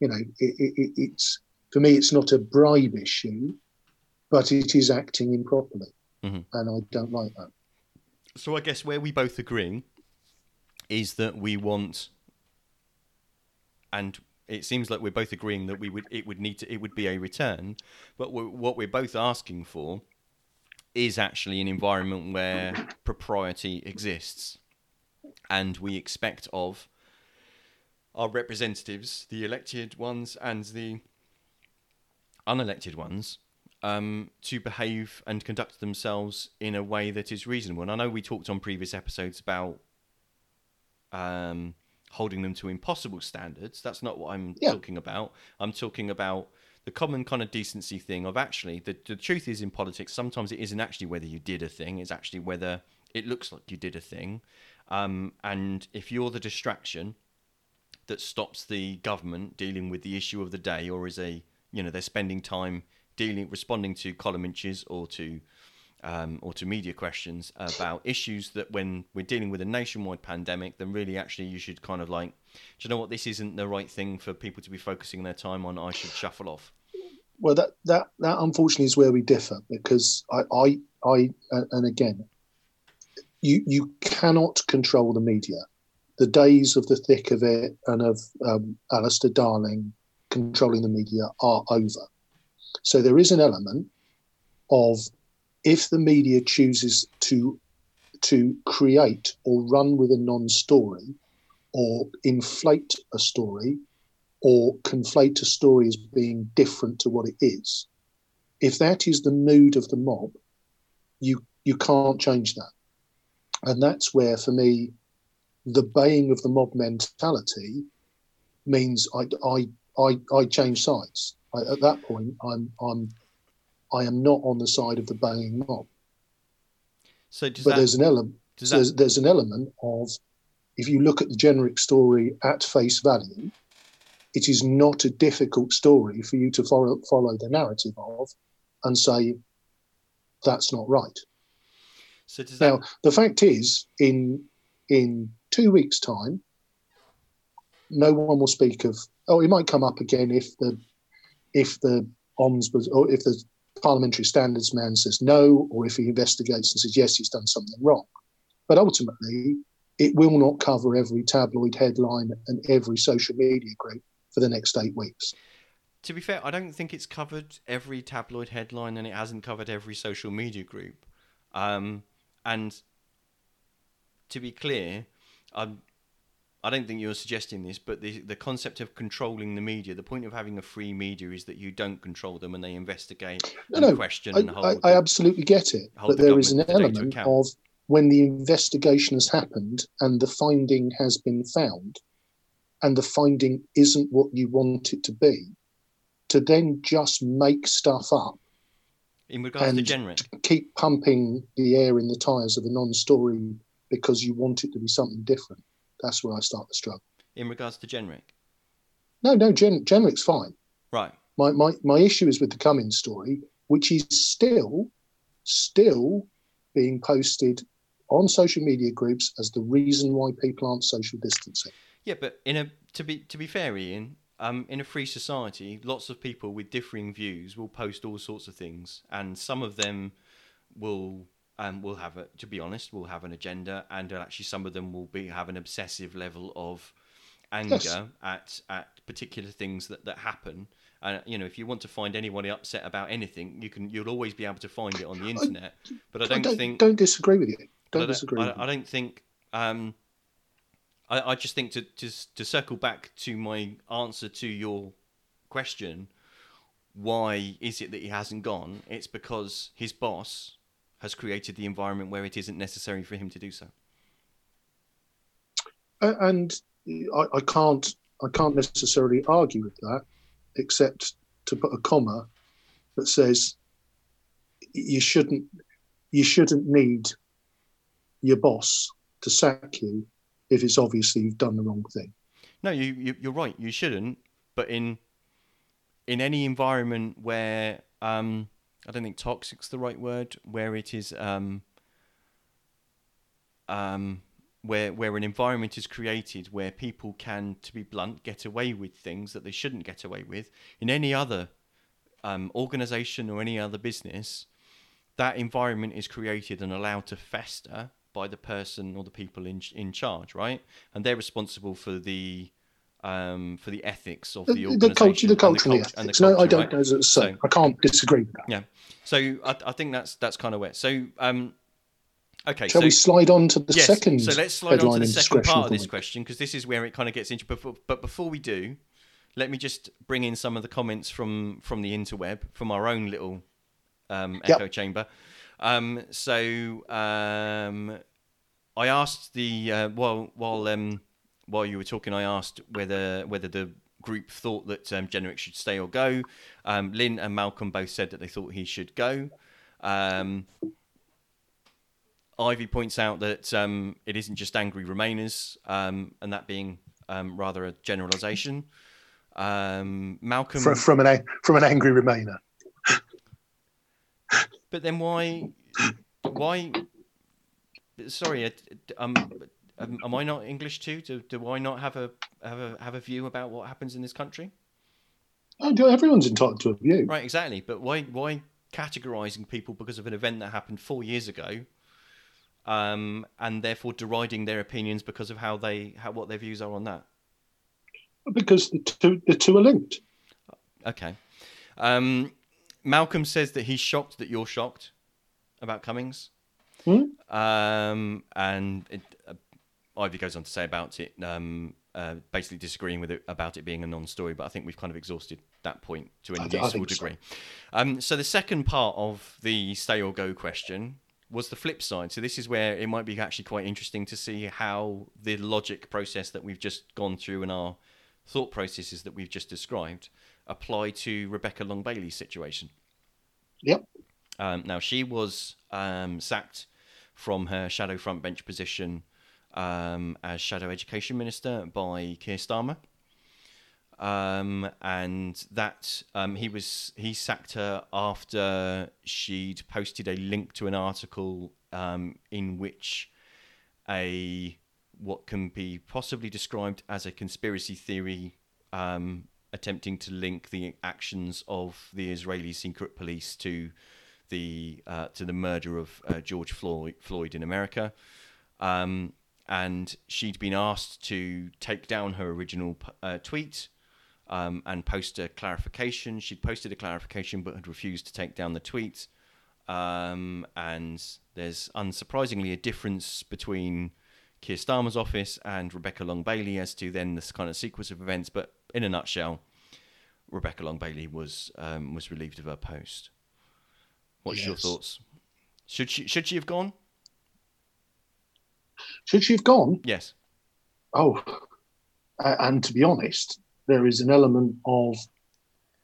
you know, it, it, it, it's for me, it's not a bribe issue, but it is acting improperly, Mhm. and I don't like that. So I guess where we both agree is that we want, and it seems like we're both agreeing that we would it would need to it would be a return, but we what we're both asking for is actually an environment where propriety exists, and we expect of our representatives, the elected ones and the unelected ones, um, to behave and conduct themselves in a way that is reasonable. And I know we talked on previous episodes about um, holding them to impossible standards. That's not what I'm Yeah. talking about. I'm talking about the common kind of decency thing of actually the, the truth is in politics sometimes it isn't actually whether you did a thing it's actually whether it looks like you did a thing um, and if you're the distraction that stops the government dealing with the issue of the day, or is a you know they're spending time dealing responding to column inches or to um, or to media questions about issues that when we're dealing with a nationwide pandemic, then really actually you should kind of like, do you know what? This isn't the right thing for people to be focusing their time on. I should shuffle off. Well, that that that unfortunately is where we differ because I I, I and again, you you cannot control the media. The days of the thick of it and of um, Alistair Darling controlling the media are over. So there is an element of if the media chooses to to create or run with a non-story or inflate a story or conflate a story as being different to what it is if that is the mood of the mob you you can't change that. And that's where for me the baying of the mob mentality means i i i, I change sides. I, at that point i'm i'm i am not on the side of the baying mob So does but that there's an element there's, there's an element of if you look at the generic story at face value, it is not a difficult story for you to follow, follow the narrative of and say that's not right. so does that Now, the fact is, in in two weeks' time, no one will speak of. Oh, it might come up again if the if the ombudsman or if the parliamentary standards man says no, or if he investigates and says yes, he's done something wrong. But ultimately, it will not cover every tabloid headline and every social media group for the next eight weeks. To be fair, I don't think it's covered every tabloid headline and it hasn't covered every social media group. Um, and to be clear, I'm, I don't think you're suggesting this, but the, the concept of controlling the media, the point of having a free media is that you don't control them and they investigate No, and no, question I, and hold. I, I absolutely get it, but the there is an government to data element of when the investigation has happened and the finding has been found, and the finding isn't what you want it to be, to then just make stuff up, in regards to and keep pumping the air in the tires of a non-story because you want it to be something different. That's where I start the struggle. in regards to generic, No, no, gen- generic's fine. right? My, my my issue is with the Cummings story, which is still still being posted on social media groups as the reason why people aren't social distancing. Yeah, but in a to be to be fair, Ian, um, in a free society, lots of people with differing views will post all sorts of things, and some of them will um, will have a, to be honest, will have an agenda, and actually some of them will be have an obsessive level of anger Yes. at at particular things that that happen. And you know, if you want to find anybody upset about anything, you can. You'll always be able to find it on the internet. But I don't, don't, think. don't disagree with you. Don't I disagree. I. I don't think. Um, I, I just think to, to to circle back to my answer to your question, why is it that he hasn't gone? It's because his boss has created the environment where it isn't necessary for him to do so. And I, I can't I can't necessarily argue with that, except to put a comma that says you shouldn't you shouldn't need your boss to sack you if it's obviously you've done the wrong thing. No, you, you you're right. You shouldn't. But in in any environment where um, I don't think toxic's the right word, where it is um, um, where where an environment is created where people can, to be blunt, get away with things that they shouldn't get away with. In any other um, organization or any other business, that environment is created and allowed to fester by the person or the people in in charge, right? And they're responsible for the um, for the ethics of The, the the culture, the and culture, and the cult- and the ethics. No, I don't right? know. Say, So- I can't disagree with that. Yeah. So I, I think that's that's kind of where. So um, okay. Shall so we slide on to the yes, second? so let's slide on to the second part of this question because this is where it kind of gets into. But before we do, let me just bring in some of the comments from from the interweb from our own little um, Yep. echo chamber. Um, so um, I asked the uh, while while um, while you were talking, I asked whether whether the group thought that um, Jenrick should stay or go. Um, Lynn and Malcolm both said that they thought he should go. Um, Ivy points out that um, it isn't just angry Remainers, um, and that being um, rather a generalisation. Um, Malcolm, From, from an from an angry Remainer. but then why? Why? Sorry, um, um, am I not English too? Do, do I not have a have a have a view about what happens in this country? Oh, everyone's entitled to a view. Right, exactly. But why why categorizing people because of an event that happened four years ago, um, and therefore deriding their opinions because of how they how what their views are on that? Because the two the two are linked. Okay. Um, Malcolm says that he's shocked that you're shocked about Cummings. Hmm? Um, and it, Ivy goes on to say about it, um, uh, basically disagreeing with it about it being a non-story. But I think we've kind of exhausted that point to I a th- useful think so. degree. Um, so the second part of the stay or go question was the flip side. So this is where it might be actually quite interesting to see how the logic process that we've just gone through and our thought processes that we've just described apply to Rebecca Long Bailey's situation. Yep. Um, now she was um, sacked from her shadow front bench position um, as shadow education minister by Keir Starmer, um, and that um, he was he sacked her after she'd posted a link to an article um, in which a what can be possibly described as a conspiracy theory um, attempting to link the actions of the Israeli secret police to the uh, to the murder of uh, George Floyd, Floyd in America, um, and she'd been asked to take down her original uh, tweet um, and post a clarification. She'd posted a clarification but had refused to take down the tweet. Um, and there's unsurprisingly a difference between Keir Starmer's office and Rebecca Long Bailey as to then this kind of sequence of events. But in a nutshell, Rebecca Long Bailey was um, was relieved of her post. What's your thoughts? Should she should she have gone? Should she have gone? Yes. Oh, and to be honest, there is an element of,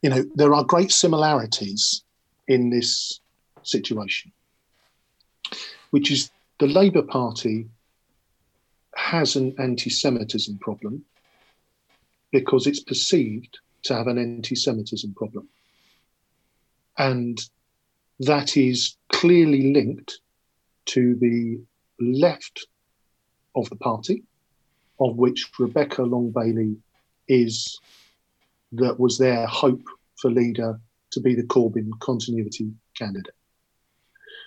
you know, there are great similarities in this situation, which is the Labour Party has an anti Semitism problem because it's perceived to have an anti Semitism problem. And that is clearly linked to the left of the party, of which Rebecca Long Bailey is that was their hope for leader to be the Corbyn continuity candidate.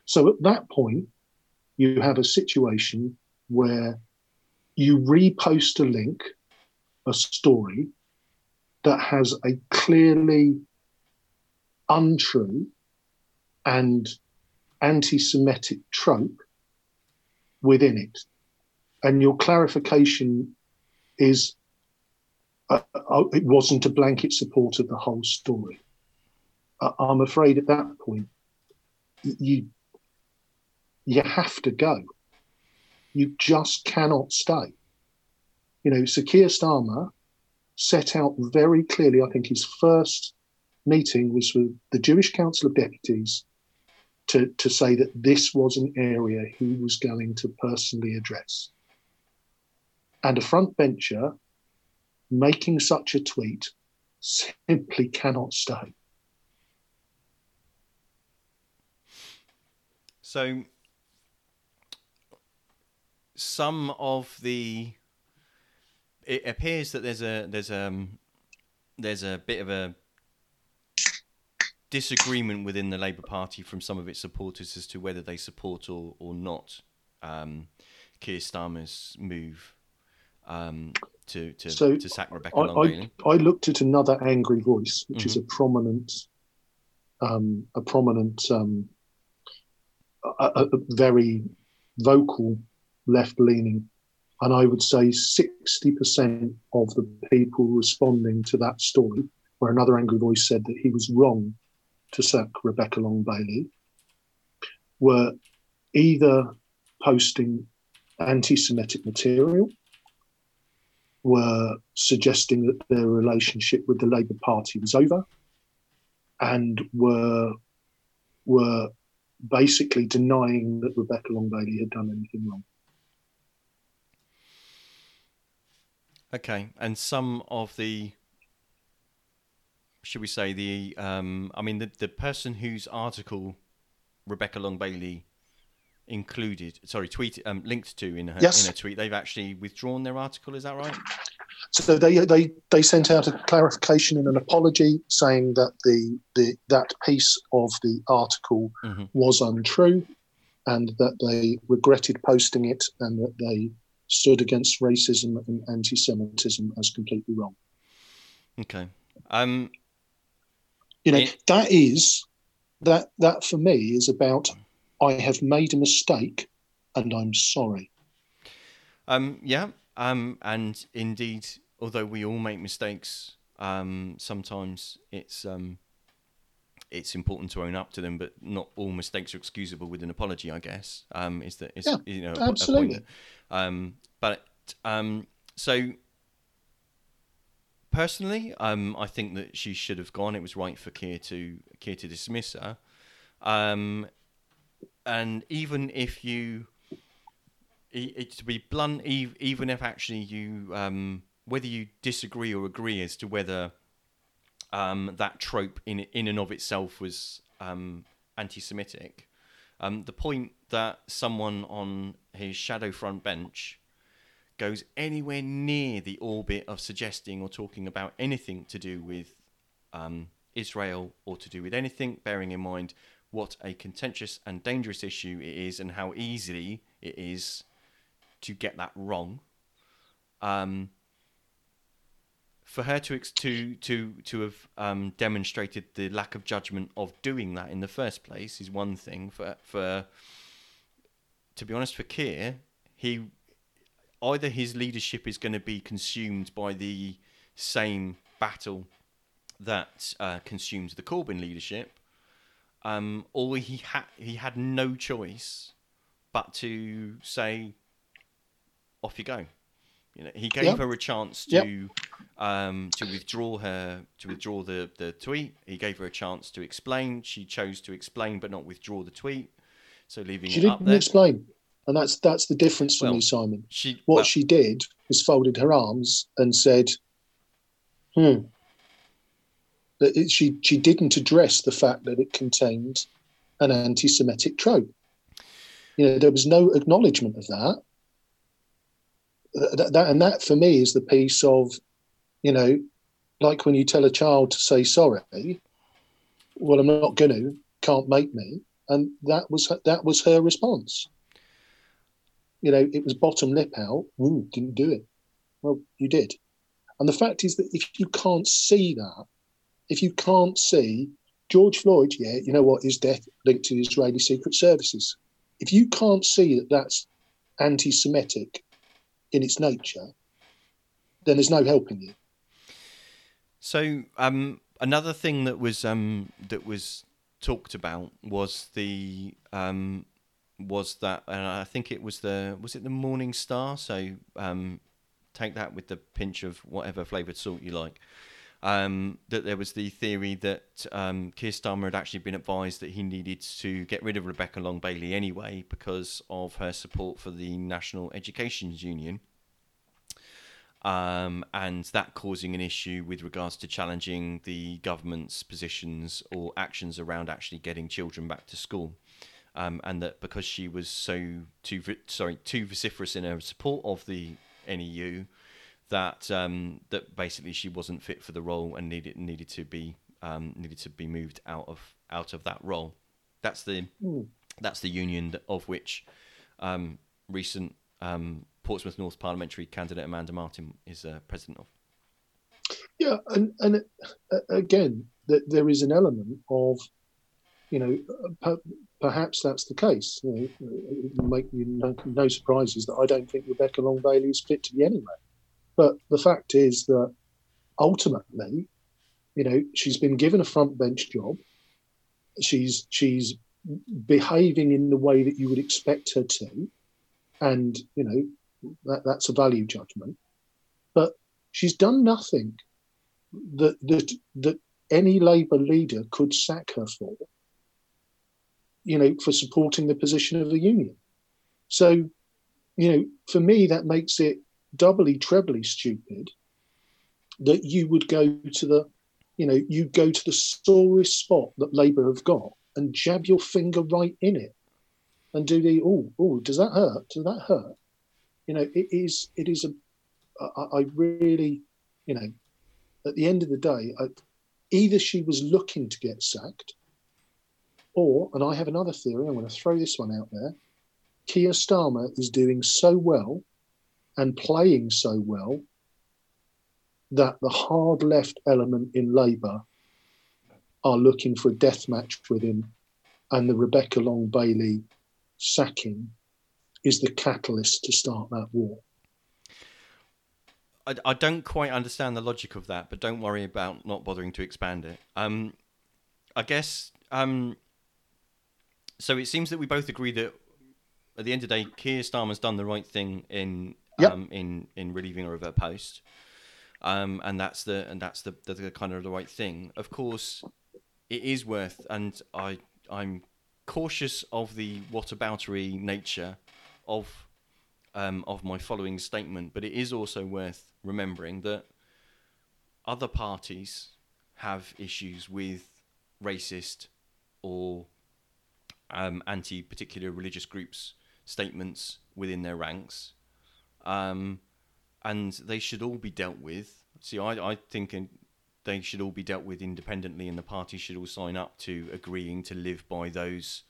So at that point, you have a situation where you repost a link, a story that has a clearly untrue and anti Semitic trope within it. And your clarification is uh, uh, it wasn't a blanket support of the whole story. Uh, I'm afraid at that point, you you have to go. You just cannot stay. You know, Sir Keir Starmer set out very clearly. I think his first meeting was with the Jewish Council of Deputies to, to say that this was an area he was going to personally address. And a front bencher making such a tweet simply cannot stay. So, some of the it appears that there's a there's a um, there's a bit of a disagreement within the Labour Party from some of its supporters as to whether they support or or not um, Keir Starmer's move um, to to, So, to sack Rebecca I, Long I, I looked at another angry voice, which is a Mm-hmm. prominent, um, a prominent, um, a, a very vocal left-leaning, and I would say sixty percent of the people responding to that story, where another angry voice said that he was wrong to sack Rebecca Long Bailey, were either posting anti-Semitic material were suggesting that their relationship with the Labour Party was over, and were were basically denying that Rebecca Long Bailey had done anything wrong. Okay, and some of the, should we say the, um, I mean the the person whose article Rebecca Long Bailey included, sorry, tweet um, linked to in her Yes. in her tweet, they've actually withdrawn their article. Is that right? So they they they sent out a clarification and an apology saying that the the that piece of the article Mhm. was untrue, and that they regretted posting it, and that they stood against racism and anti-Semitism as completely wrong. Okay. Um, you know It- that is that that for me is about i have made a mistake and i'm sorry Um, yeah. Um, and indeed, although we all make mistakes, um, sometimes it's um, it's important to own up to them. But not all mistakes are excusable with an apology. I guess um, is that is Yeah, you know a a point absolutely. um, but um, so personally, um, I think that she should have gone. It was right for Keir to Keir to dismiss her. Um, and even if you it, to be blunt, ev- even if actually you, um, whether you disagree or agree as to whether um, that trope in in and of itself was um, anti-Semitic, um, the point that someone on his shadow front bench goes anywhere near the orbit of suggesting or talking about anything to do with um, Israel or to do with anything, bearing in mind what a contentious and dangerous issue it is and how easily it is to get that wrong. Um, for her to to to to have um, demonstrated the lack of judgment of doing that in the first place is one thing. For for to be honest, for Keir, he either his leadership is going to be consumed by the same battle that uh, consumes the Corbyn leadership, um, or he had he had no choice but to say, "Off you go." You know, he gave Yep. her a chance Yep. to um, to withdraw her to withdraw the, the tweet. He gave her a chance to explain. She chose to explain but not withdraw the tweet. So leaving she it didn't there. explain and that's that's the difference for Well, me simon She what well, she did was folded her arms and said hmm that it, she she didn't address the fact that it contained an anti-semitic trope you know there was no acknowledgement of that that, that and that for me is the piece of you know like when you tell a child to say sorry well i'm not going to can't make me and that was her, that was her response you know, it was bottom lip out. Ooh, didn't do it. Well, you did. And the fact is that if you can't see that, if you can't see George Floyd, yeah, you know what, his death linked to the Israeli secret services. If you can't see that that's anti Semitic in its nature, then there's no helping you. So, um, another thing that was um, that was talked about was the um, was that, and I think it was the was it the Morning Star. So um, take that with the pinch of whatever flavored salt you like. Um, that there was the theory that um, Keir Starmer had actually been advised that he needed to get rid of Rebecca Long Bailey anyway because of her support for the National Education Union. Um, and that causing an issue with regards to challenging the government's positions or actions around actually getting children back to school. Um, and that because she was so too sorry too vociferous in her support of the NEU, that um, that basically she wasn't fit for the role and needed needed to be um, needed to be moved out of out of that role. That's the mm. that's the union of which um, recent um, Portsmouth North parliamentary candidate Amanda Martin is uh, president of. Yeah, and and uh, again, that there is an element of, you know, perhaps that's the case. You know, make you no, no, surprises that I don't think Rebecca Long Bailey is fit to be anywhere. But the fact is that ultimately, you know, she's been given a front bench job. She's she's behaving in the way that you would expect her to, and you know that that's a value judgment. But she's done nothing that that that any Labour leader could sack her for you know, for supporting the position of the union. So, you know, for me, that makes it doubly, trebly stupid that you would go to the, you know, you go to the sorest spot that Labour have got and jab your finger right in it and do the, oh, oh, does that hurt? Does that hurt? You know, it is, it is a, I, I really, you know, at the end of the day, I, either she was looking to get sacked or, and I have another theory, I'm going to throw this one out there. Keir Starmer is doing so well and playing so well that the hard left element in Labour are looking for a death match with him, and the Rebecca Long Bailey sacking is the catalyst to start that war. I, I don't quite understand the logic of that, but don't worry about not bothering to expand it. Um, I guess um, so it seems that we both agree that at the end of the day, Keir Starmer's done the right thing in yep. um, in in relieving of her post, um, and that's the and that's the, the, the kind of the right thing. Of course, it is worth, and I I'm cautious of the whataboutery nature of um, of my following statement, but it is also worth remembering that other parties have issues with racist or um, anti particular religious groups statements within their ranks. Um, and they should all be dealt with. See, I, I think they should all be dealt with independently, and the parties should all sign up to agreeing to live by those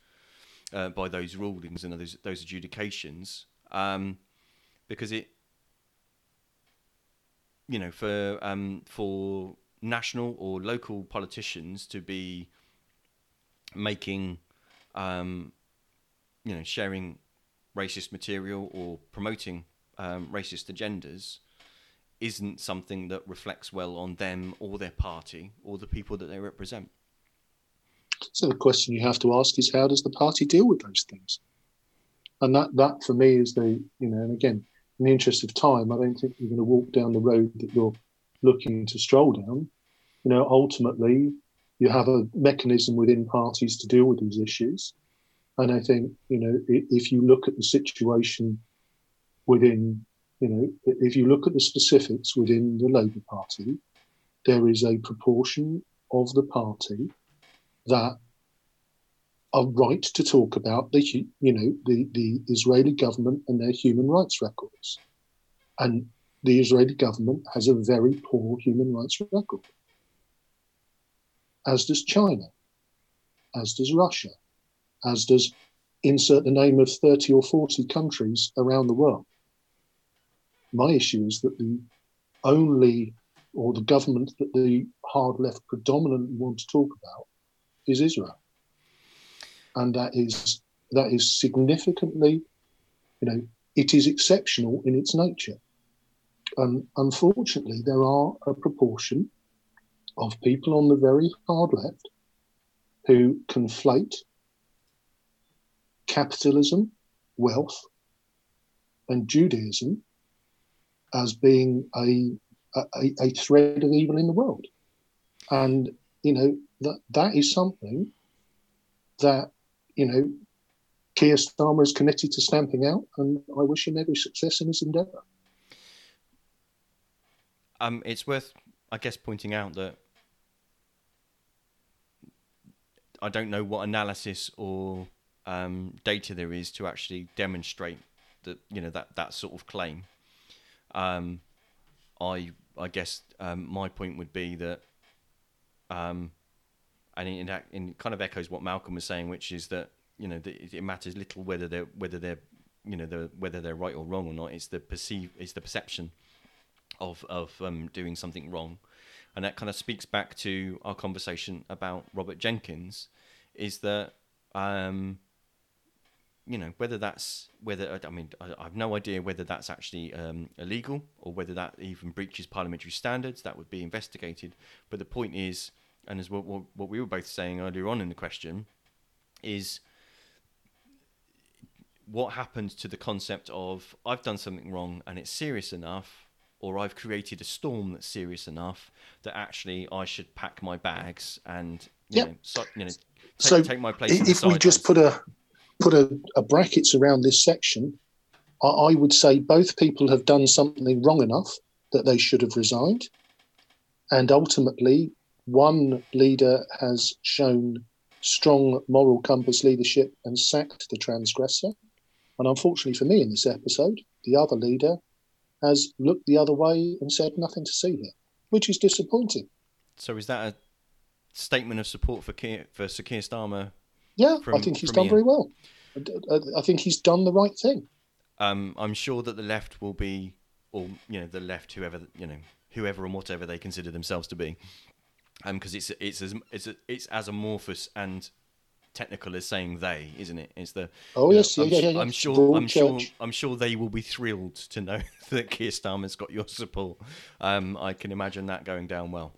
uh, by those rulings and those those adjudications. Um, because it, you know, for um, for national or local politicians to be making um, you know, sharing racist material or promoting um, racist agendas isn't something that reflects well on them or their party or the people that they represent. So the question you have to ask is how does the party deal with those things? And that, that for me is the, you know, and again, in the interest of time, I don't think you're going to walk down the road that you're looking to stroll down. You know, ultimately, you have a mechanism within parties to deal with these issues. And I think, you know, if you look at the situation within, you know, if you look at the specifics within the Labour Party, there is a proportion of the party that are right to talk about the, you know, the, the Israeli government and their human rights records. And the Israeli government has a very poor human rights record as does China, as does Russia, as does insert the name of 30 or 40 countries around the world. My issue is that the only, or the government that the hard left predominantly want to talk about is Israel. And that is that is significantly, you know, it is exceptional in its nature. And unfortunately, there are a proportion of people on the very hard left who conflate capitalism, wealth, and Judaism as being a, a, a thread of evil in the world. And, you know, that, that is something that, you know, Keir Starmer is committed to stamping out, and I wish him every success in his endeavour. Um, it's worth, I guess, pointing out that I don't know what analysis or um, data there is to actually demonstrate that you know that that sort of claim. Um, I I guess um, my point would be that, um, and in, in kind of echoes what Malcolm was saying, which is that you know it matters little whether they're whether they're you know the, whether they're right or wrong or not. It's the perceive it's the perception of of um, doing something wrong, and that kind of speaks back to our conversation about Robert Jenrick, is that um, you know whether that's whether I mean I, have no idea whether that's actually um, illegal or whether that even breaches parliamentary standards. That would be investigated. But the point is, and as what, what, what we were both saying earlier on in the question, is what happens to the concept of I've done something wrong and it's serious enough, or I've created a storm that's serious enough that actually I should pack my bags and you yep. know, so, you know take, so take my place. If we just put a put a, a brackets around this section, I, I would say both people have done something wrong enough that they should have resigned, and ultimately one leader has shown strong moral compass leadership and sacked the transgressor. And unfortunately for me in this episode, the other leader has looked the other way and said nothing to see here, which is disappointing. So is that a statement of support for Keir, for Sir Keir Starmer? Yeah, from, I think he's done Ian? very well. I think he's done the right thing. Um, I'm sure that the left will be, or you know, the left, whoever you know, whoever and whatever they consider themselves to be, because um, it's it's as it's it's as amorphous and technical as saying they, isn't it? It's the oh yes, know, yeah, I'm, yeah, yeah, I'm sure, I'm sure, I'm sure they will be thrilled to know that Keir Starmer's got your support. Um, I can imagine that going down well.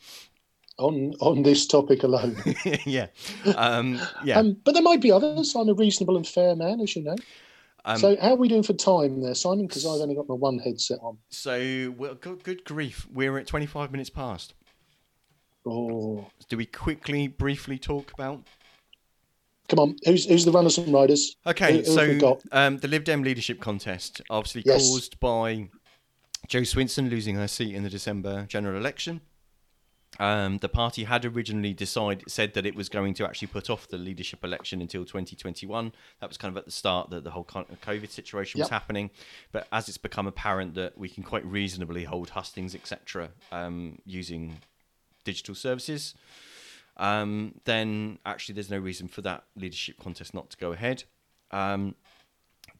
On on this topic alone, yeah, um, yeah. Um, but there might be others. I'm a reasonable and fair man, as you know. Um, so how are we doing for time there, Simon? Because I've only got my one headset on. So, well, good, good grief, we're at 25 minutes past. Oh. Do we quickly, briefly talk about Come on, who's who's the runners and riders? Okay, who, so um, the Lib Dem leadership contest, obviously yes. caused by Jo Swinson losing her seat in the December general election. Um, the party had originally decided said that it was going to actually put off the leadership election until 2021. That was kind of at the start that the whole COVID situation was happening. But as it's become apparent that we can quite reasonably hold hustings, etc., um, using digital services, um, then actually there's no reason for that leadership contest not to go ahead. Um,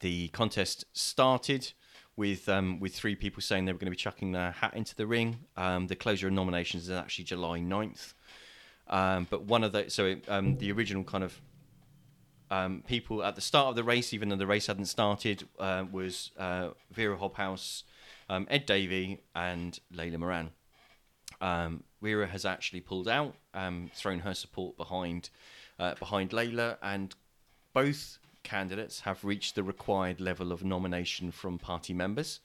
the contest started with um, with three people saying they were going to be chucking their hat into the ring. Um, the closure of nominations is actually July 9th. Um, but one of the so it, um, the original kind of um, people at the start of the race, even though the race hadn't started, uh, was uh, Vera Hobhouse, um, Ed Davey, and Layla Moran. Vera has actually pulled out, thrown her support behind uh, behind Layla, and both candidates have reached the required level of nomination from party members.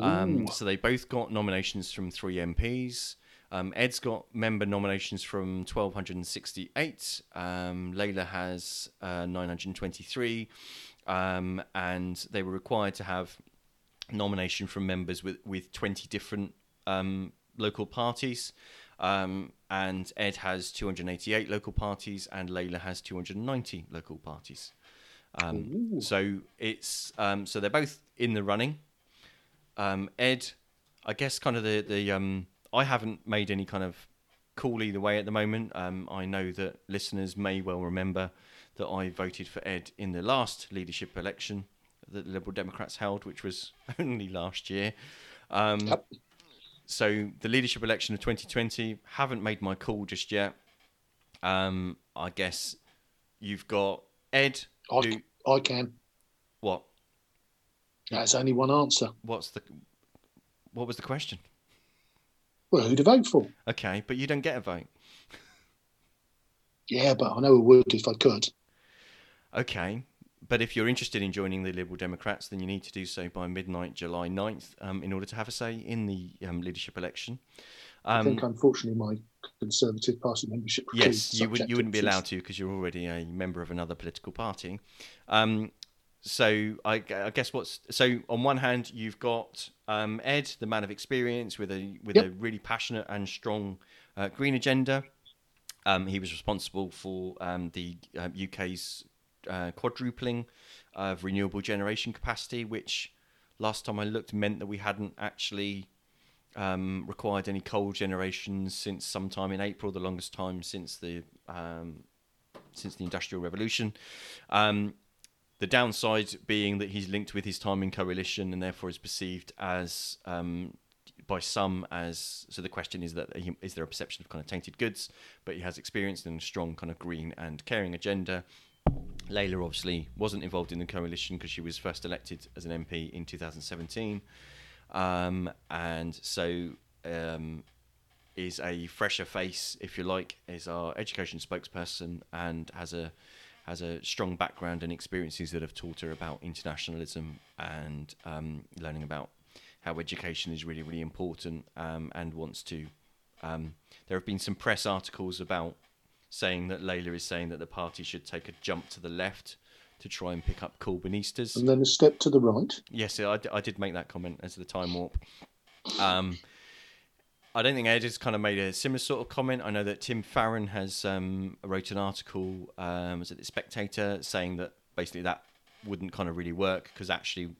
Um, so they both got nominations from three MPs. Um, Ed's got member nominations from 1,268. Um, Layla has uh, 923. Um, and they were required to have nomination from members with, with 20 different um, local parties. Um, and Ed has 288 local parties, and Layla has 290 local parties. Um, so it's um, so they're both in the running. Um, Ed, I guess, kind of the the um, I haven't made any kind of call either way at the moment. Um, I know that listeners may well remember that I voted for Ed in the last leadership election that the Liberal Democrats held, which was only last year. Um, Yep. So the leadership election of 2020 haven't made my call just yet. Um, I guess you've got Ed. Who, I can. what? That's only one answer. What's the? What was the question? Well, who to vote for? Okay, but you don't get a vote. Yeah, but I know I would if I could. Okay, but if you're interested in joining the Liberal Democrats, then you need to do so by midnight, July 9th, um, in order to have a say in the um, leadership election. I think, Um, unfortunately, my Conservative Party membership. yes, you, would, you wouldn't be allowed to because you're already a member of another political party. Um, so I, I guess what's so on one hand you've got um, Ed, the man of experience, with a with a really passionate and strong uh, green agenda. Um, he was responsible for um, the uh, UK's uh, quadrupling of renewable generation capacity, which last time I looked meant that we hadn't actually um, required any coal generation since sometime in April, the longest time since the um, since the Industrial Revolution. Um, the downside being that he's linked with his time in coalition and therefore is perceived as um, by some as so the question is that he, is there a perception of kind of tainted goods? But he has experience in a strong kind of green and caring agenda. Layla obviously wasn't involved in the coalition because she was first elected as an MP in 2017 um, and so um, is a fresher face if you like is our education spokesperson and has a has a strong background and experiences that have taught her about internationalism and um, learning about how education is really, really important um, and wants to. Um, there have been some press articles about saying that Layla is saying that the party should take a jump to the left to try and pick up Corbynistas. And then a step to the right. Yes, I did make that comment as the time warp. Um, I don't think Ed has kind of made a similar sort of comment. I know that Tim Farron has um, wrote an article, um, was it the Spectator, saying that basically that wouldn't kind of really work because actually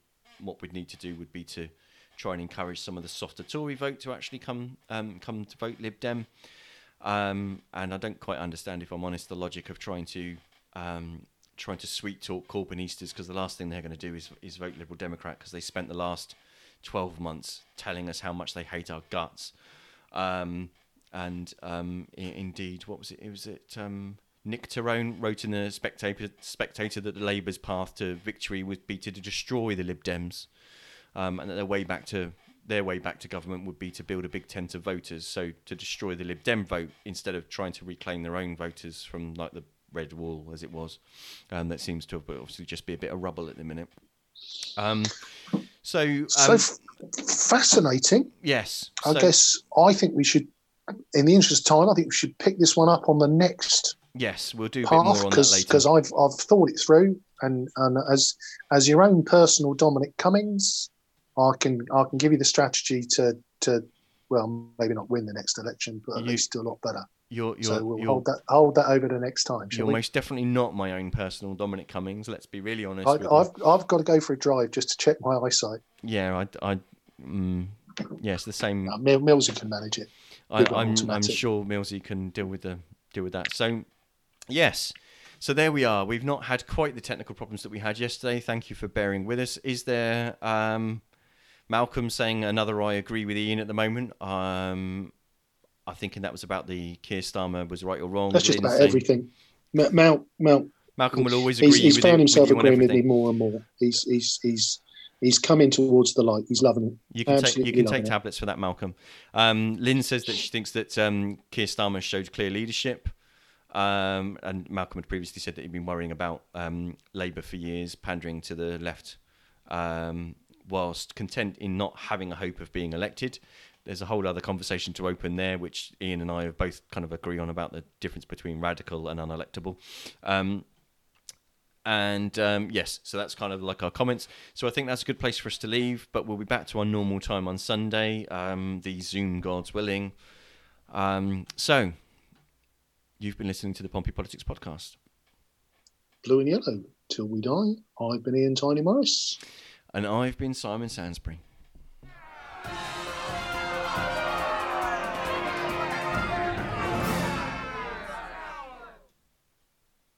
what we'd need to do would be to try and encourage some of the softer Tory vote to actually come um, come to vote Lib Dem. Um, and I don't quite understand, if I'm honest, the logic of trying to um, trying to sweet talk Corbynistas because the last thing they're going to do is is vote Liberal Democrat because they spent the last 12 months telling us how much they hate our guts. Um, and um, i- indeed, what was it? It was it. Um, Nick Tyrone wrote in the Spectator, Spectator that the Labour's path to victory would be to destroy the Lib Dems, um, and that their way back to their way back to government would be to build a big tent of voters. So to destroy the Lib Dem vote instead of trying to reclaim their own voters from like the red wall as it was. Um, that seems to have obviously just be a bit of rubble at the minute. Um, so um, so f- fascinating. yes, I so- guess I think we should, in the interest of time, I think we should pick this one up on the next yes, we'll do a bit path more on that because later. because I've I've thought it through and and as as your own personal Dominic Cummings, I can I can give you the strategy to to well maybe not win the next election, but at You- least do a lot better. You're you're, so we'll you're, hold that hold that over the next time. You're we? most definitely not my own personal Dominic Cummings. Let's be really honest. I, with I've I've got to go for a drive just to check my eyesight. yeah, I, I, mm, yes, the same. Uh, Mil- Millsy can manage it. I, got I'm, I'm sure Millsy can deal with the deal with that. So, yes. So there we are. We've not had quite the technical problems that we had yesterday. Thank you for bearing with us. Is there um, Malcolm saying another? I agree with Ian at the moment. Um, I thinking that was about the Keir Starmer was right or wrong. That's just about everything. Mel, Mel Malcolm will always agree he's, he's found you, himself with agreeing with me more and more. He's he's he's he's coming towards the light. He's loving it. You can take you can take loving it. tablets for that, Malcolm. Um, Lynn says that she thinks that um, Keir Starmer showed clear leadership, um, and Malcolm had previously said that he'd been worrying about um, Labour for years, pandering to the left, um, whilst content in not having a hope of being elected. There's a whole other conversation to open there, which Ian and I have both kind of agree on about the difference between radical and unelectable. Um, and um, yes, so that's kind of like our comments. So I think that's a good place for us to leave. But we'll be back to our normal time on Sunday, um, the Zoom God's willing. Um, so you've been listening to the Pompey Politics podcast, Blue and yellow till we die. I've been Ian Tiny Morris. and I've been Simon Sansbury.